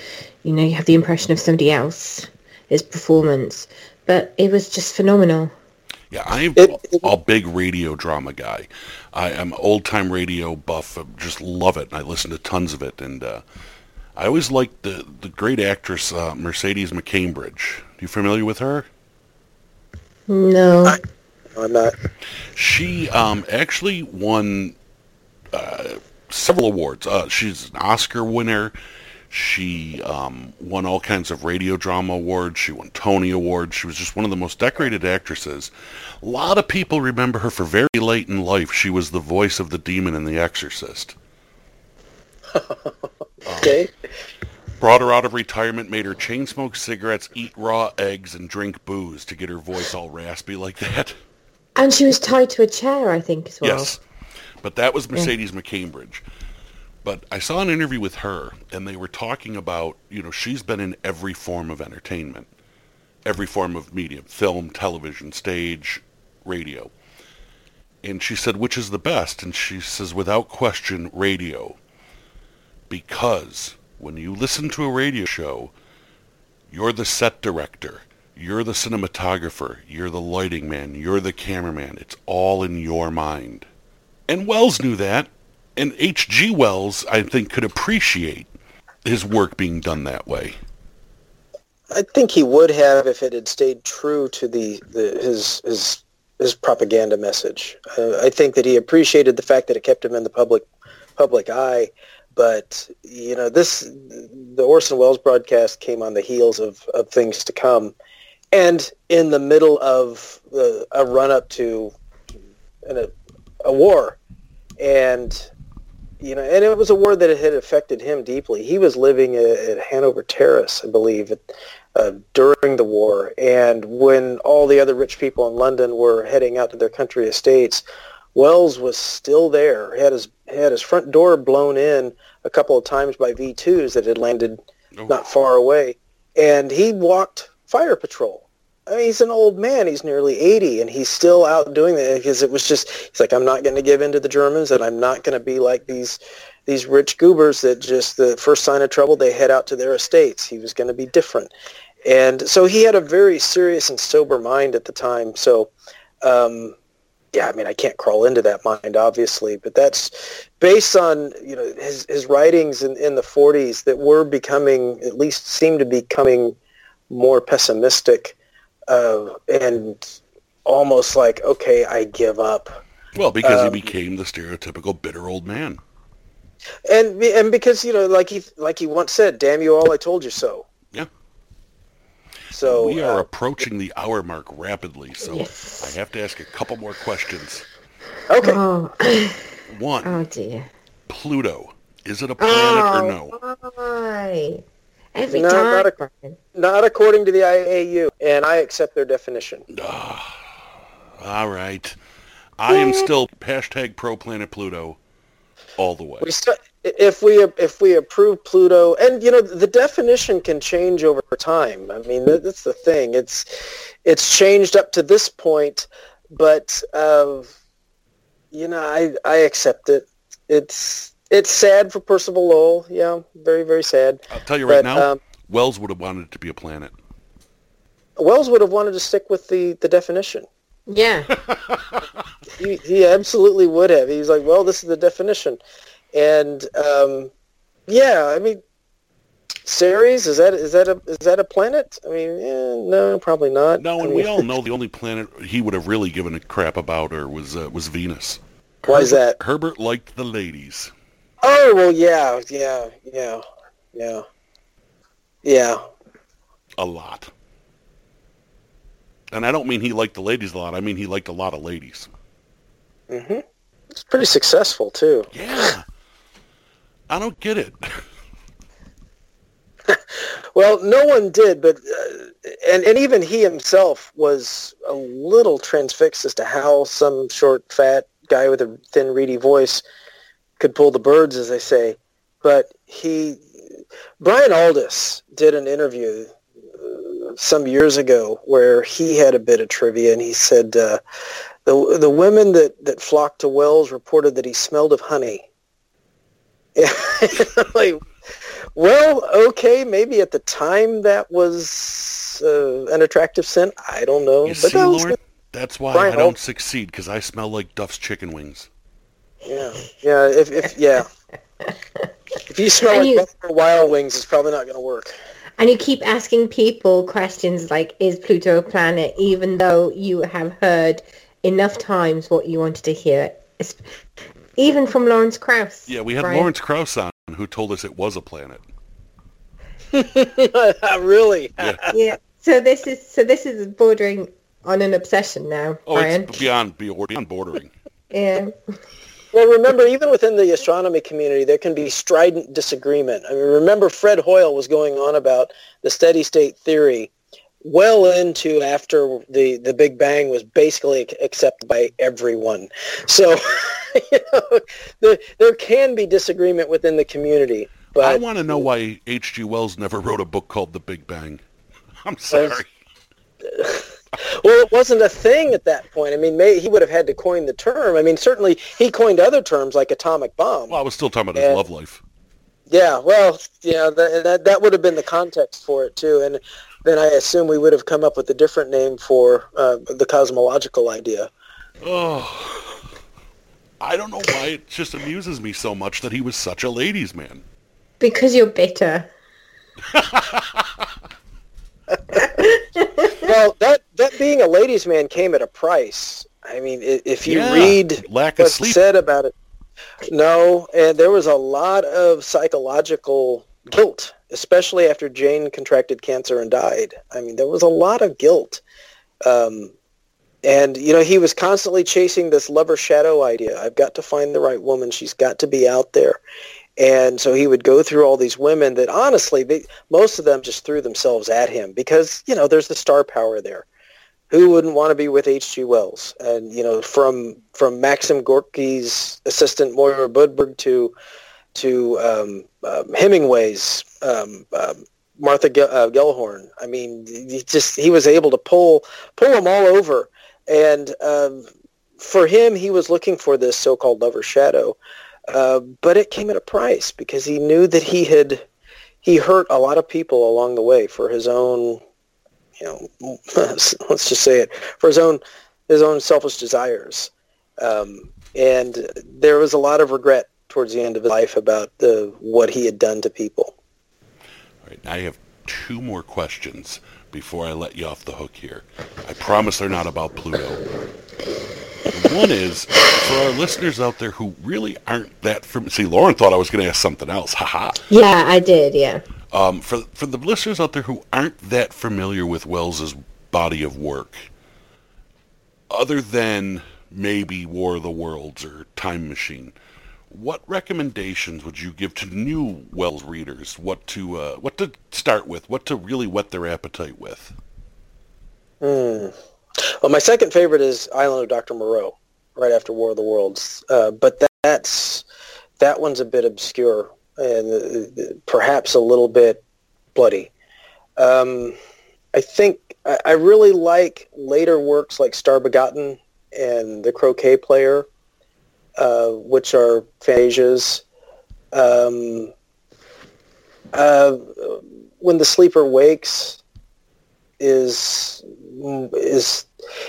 you know, you have the impression of somebody else, else's performance. But it was just phenomenal. Yeah, I'm a big radio drama guy. I am old time radio buff. I just love it. I listen to tons of it, and uh, I always liked the the great actress uh, Mercedes McCambridge. Are you familiar with her? No, I, am not. She um, actually won uh, several awards. Uh, she's an Oscar winner. She um, won all kinds of radio drama awards. She won Tony Awards. She was just one of the most decorated actresses. A lot of people remember her for very late in life. She was the voice of the demon in The Exorcist. okay. Um, brought her out of retirement, made her chain smoke cigarettes, eat raw eggs, and drink booze to get her voice all raspy like that. And she was tied to a chair, I think, as well. Yes. But that was Mercedes yeah. McCambridge. But I saw an interview with her, and they were talking about, you know, she's been in every form of entertainment, every form of medium, film, television, stage, radio. And she said, which is the best? And she says, without question, radio. Because when you listen to a radio show, you're the set director, you're the cinematographer, you're the lighting man, you're the cameraman. It's all in your mind. And Wells knew that, and H.G. Wells, I think, could appreciate his work being done that way. I think he would have if it had stayed true to the, the his his his propaganda message. Uh, I think that he appreciated the fact that it kept him in the public public eye. But you know, this the Orson Welles broadcast came on the heels of, of things to come, and in the middle of uh, a run up to a, a war, and you know, and it was a war that had affected him deeply. He was living at, Hanover Terrace, I believe, uh, during the war, and when all the other rich people in London were heading out to their country estates, Wells was still there. He had his had his front door blown in a couple of times by V2s that had landed oh. not far away, and he walked fire patrol. I mean, he's an old man. He's nearly 80, and he's still out doing that because it was just, he's like, I'm not going to give in to the Germans, and I'm not going to be like these these rich goobers that just the first sign of trouble, they head out to their estates. He was going to be different. And so he had a very serious and sober mind at the time. So, um, yeah, I mean, I can't crawl into that mind, obviously, but that's based on you know his his writings in, in the 40s that were becoming, at least seem to be becoming more pessimistic uh, and almost like, okay, I give up. Well, because um, he became the stereotypical bitter old man. And and because you know, like he like he once said, "Damn you all, I told you so." Yeah. So we are uh, approaching the hour mark rapidly, so yes. I have to ask a couple more questions. Okay. Oh. One. Oh dear. Pluto. Is it a planet oh, or no? Why? Every no, time. Not, a, not according to the IAU, and I accept their definition. Ah, all right. I am still hashtag pro planet Pluto all the way. We st- if we if we approve Pluto, and you know the definition can change over time. I mean that's the thing. It's it's changed up to this point, but uh, you know I I accept it. It's it's sad for Percival Lowell. Yeah, very very sad. I'll tell you right but, now, um, Wells would have wanted it to be a planet. Wells would have wanted to stick with the the definition. Yeah. he, he absolutely would have. He's like, well, this is the definition. And um, yeah, I mean, Ceres is that is that a is that a planet? I mean, eh, no, probably not. No, and I mean, we all know the only planet he would have really given a crap about her was uh, was Venus. Why Herbert, is that? Herbert liked the ladies. Oh well, yeah, yeah, yeah, yeah, yeah. A lot. And I don't mean he liked the ladies a lot. I mean he liked a lot of ladies. Mm-hmm. It's pretty successful too. Yeah. I don't get it. well, no one did, but uh, and and even he himself was a little transfixed as to how some short, fat guy with a thin, reedy voice could pull the birds, as they say. But he, Brian Aldiss, did an interview some years ago where he had a bit of trivia and he said uh, the the women that, that flocked to Wells reported that he smelled of honey. like, well, okay, maybe at the time that was uh, an attractive scent. I don't know. You but see, that Lord, that's why Brian I don't succeed because I smell like Duff's chicken wings. Yeah, yeah. If, if yeah, if you smell and like you... Buffalo Wild Wings, it's probably not going to work. And you keep asking people questions like, is Pluto a planet, even though you have heard enough times what you wanted to hear. It's, even from Lawrence Krauss. Yeah, we had Brian. Lawrence Krauss on who told us it was a planet. really? Yeah. yeah. So this is so this is bordering on an obsession now, oh, Brian. it's beyond beyond bordering. yeah. Well, remember, even within the astronomy community, there can be strident disagreement. I mean, remember Fred Hoyle was going on about the steady state theory well into after the, the Big Bang was basically accepted by everyone. So, you know, the, there can be disagreement within the community. But I want to know why H.G. Wells never wrote a book called The Big Bang. I'm sorry. well, it wasn't a thing at that point. I mean, may, he would have had to coin the term. I mean, certainly he coined other terms like atomic bomb. Well, I was still talking about his love life. Yeah, well, yeah, that, that that would have been the context for it too, and then I assume we would have come up with a different name for uh, the cosmological idea. Oh, I don't know why it just amuses me so much that he was such a ladies' man. Because you're bitter. well, that that being a ladies' man came at a price. I mean, if you yeah, read lack what's of sleep. said about it, no, and there was a lot of psychological guilt, especially after Jane contracted cancer and died. I mean, there was a lot of guilt. Um, and, you know, he was constantly chasing this lover shadow idea. I've got to find the right woman. She's got to be out there. And so he would go through all these women that honestly, they, most of them just threw themselves at him because, you know, there's the star power there. Who wouldn't want to be with H.G. Wells? And, you know, from from Maxim Gorky's assistant Moira Budberg to to um, um, Hemingway's um, um, Martha Ge- uh, Gellhorn. I mean, he just he was able to pull pull them all over, and um, for him, he was looking for this so-called lover's shadow, uh, but it came at a price because he knew that he had he hurt a lot of people along the way for his own, you know, let's just say it for his own his own selfish desires, um, and there was a lot of regret towards the end of his life about the what he had done to people. All right, now I have two more questions before I let you off the hook here. I promise they're not about Pluto. One is for our listeners out there who really aren't that familiar. See, Lauren thought I was going to ask something else. Haha. Yeah, I did. Yeah. Um, for for the listeners out there who aren't that familiar with Wells's body of work, other than maybe War of the Worlds or Time Machine, what recommendations would you give to new Wells readers? What to uh, what to start with? What to really whet their appetite with? Hmm. Well, my second favorite is Island of Dr. Moreau, right after War of the Worlds. Uh, but that, that's that one's a bit obscure and uh, perhaps a little bit bloody. Um, I think I, I really like later works like Star Begotten and The Croquet Player, uh, which are Phasias. Um, uh, when the sleeper wakes is is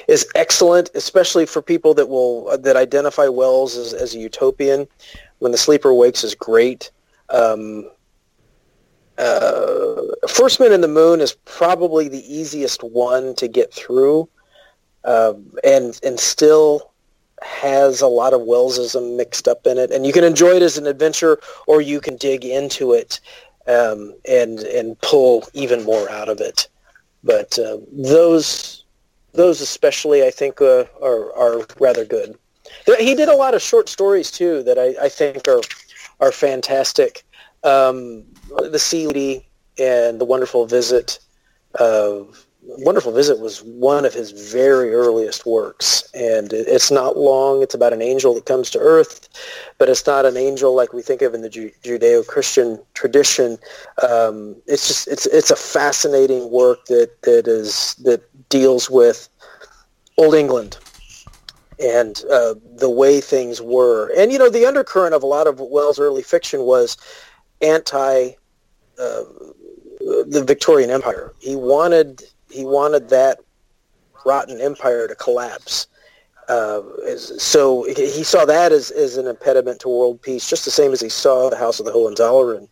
is excellent, especially for people that will that identify Wells as, as a utopian. When the sleeper wakes is great. Um, uh, First Man in the Moon is probably the easiest one to get through, um, and and still has a lot of Wellsism mixed up in it. And you can enjoy it as an adventure, or you can dig into it um, and and pull even more out of it. But uh, those those especially, I think, uh, are are rather good. He did a lot of short stories too that I, I think are are fantastic. Um, the Sea Lady and the Wonderful Visit. Uh, Wonderful Visit was one of his very earliest works, and it's not long. It's about an angel that comes to Earth, but it's not an angel like we think of in the Ju- Judeo-Christian tradition. Um, it's just it's it's a fascinating work that that is that deals with old England and uh, the way things were. And you know, the undercurrent of a lot of Wells' early fiction was anti uh, the Victorian Empire. He wanted he wanted that rotten empire to collapse. Uh, so he saw that as, as an impediment to world peace, just the same as he saw the House of the Hohenzollern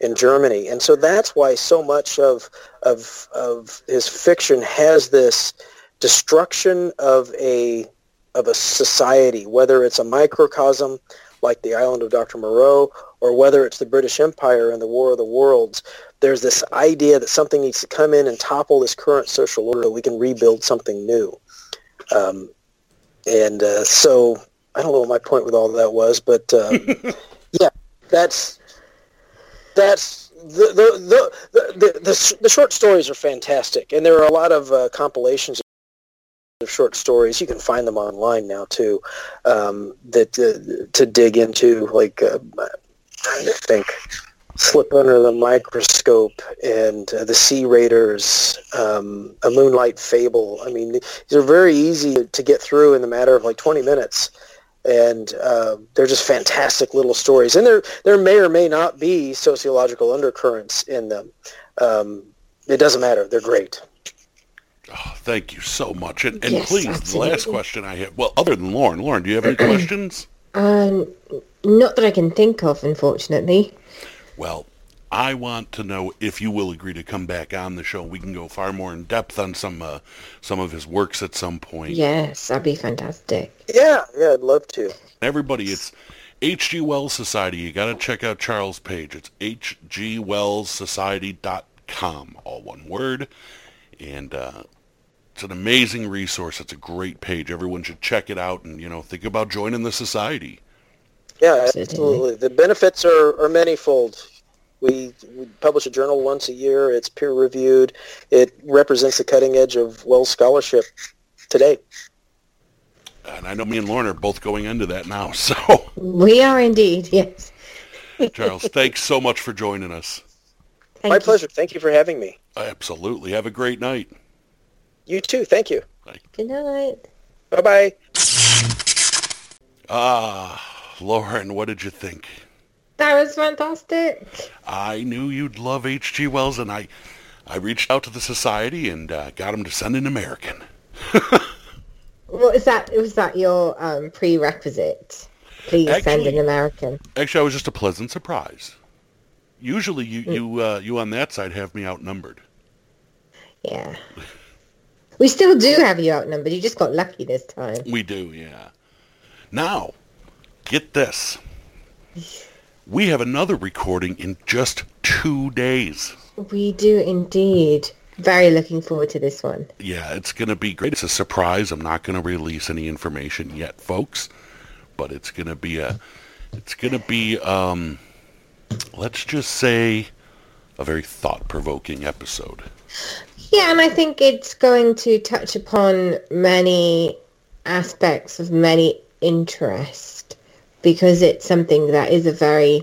in Germany. And so that's why so much of of of his fiction has this destruction of a of a society, whether it's a microcosm like the island of Dr. Moreau, or whether it's the British Empire and the War of the Worlds, there's this idea that something needs to come in and topple this current social order so we can rebuild something new. Um, and uh, so I don't know what my point with all that was, but um, yeah, that's that's the the, the the, the the short stories are fantastic, and there are a lot of uh, compilations of short stories. You can find them online now too. Um, that uh, to dig into, like uh, to think, slip under the microscope and uh, the Sea Raiders, um, a Moonlight Fable. I mean, these are very easy to get through in the matter of like 20 minutes. And uh, they're just fantastic little stories, and there there may or may not be sociological undercurrents in them. Um, it doesn't matter; they're great. Thank you so much. And, and Yes, please, the last question I have, well, other than Lauren, Lauren, do you have any questions? Um, not that I can think of, unfortunately. Well, I want to know if you will agree to come back on the show. We can go far more in depth on some uh, some of his works at some point. Yes, that'd be fantastic. Yeah, yeah, I'd love to. Everybody, it's H.G. Wells Society. You got to check out Charles' page. It's hgwellssociety.com, all one word. And uh, it's an amazing resource. It's a great page. Everyone should check it out and, you know, think about joining the society. Yeah, absolutely. The benefits are, are manyfold. We, we publish a journal once a year. It's peer reviewed. It represents the cutting edge of Wells scholarship today. And I know me and Lauren are both going into that now. So, We are indeed, yes. Charles, thanks so much for joining us. Thank My you. pleasure. Thank you for having me. Absolutely. Have a great night. You too. Thank you. Good night. Bye-bye. Ah, Lauren, what did you think? That was fantastic. I knew you'd love H.G. Wells, and I, I reached out to the society and uh, got him to send an American. What is that? Was that your um, prerequisite? Please send an American. Actually, I was just a pleasant surprise. Usually, you you uh, you on that side have me outnumbered. Yeah. We still do have you outnumbered. You just got lucky this time. We do, yeah. Now, get this. We have another recording in just two days. We do indeed. Very looking forward to this one. Yeah, it's going to be great. It's a surprise. I'm not going to release any information yet, folks. But it's going to be a, it's going to be, um, let's just say, a very thought-provoking episode. Yeah, and I think it's going to touch upon many aspects of many interest because it's something that is a very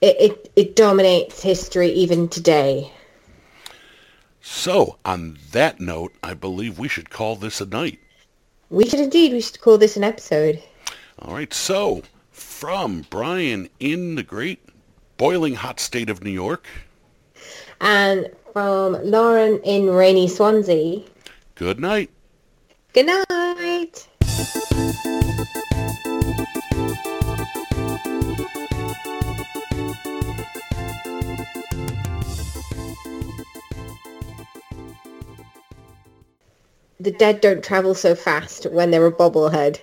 it, it, it dominates history even today. So, on that note, I believe we should call this a night. We should indeed we should call this an episode. All right, so from Brian in the great boiling hot state of New York, And from Lauren in rainy Swansea. good night. Good night. The dead don't travel so fast when they're a bobblehead.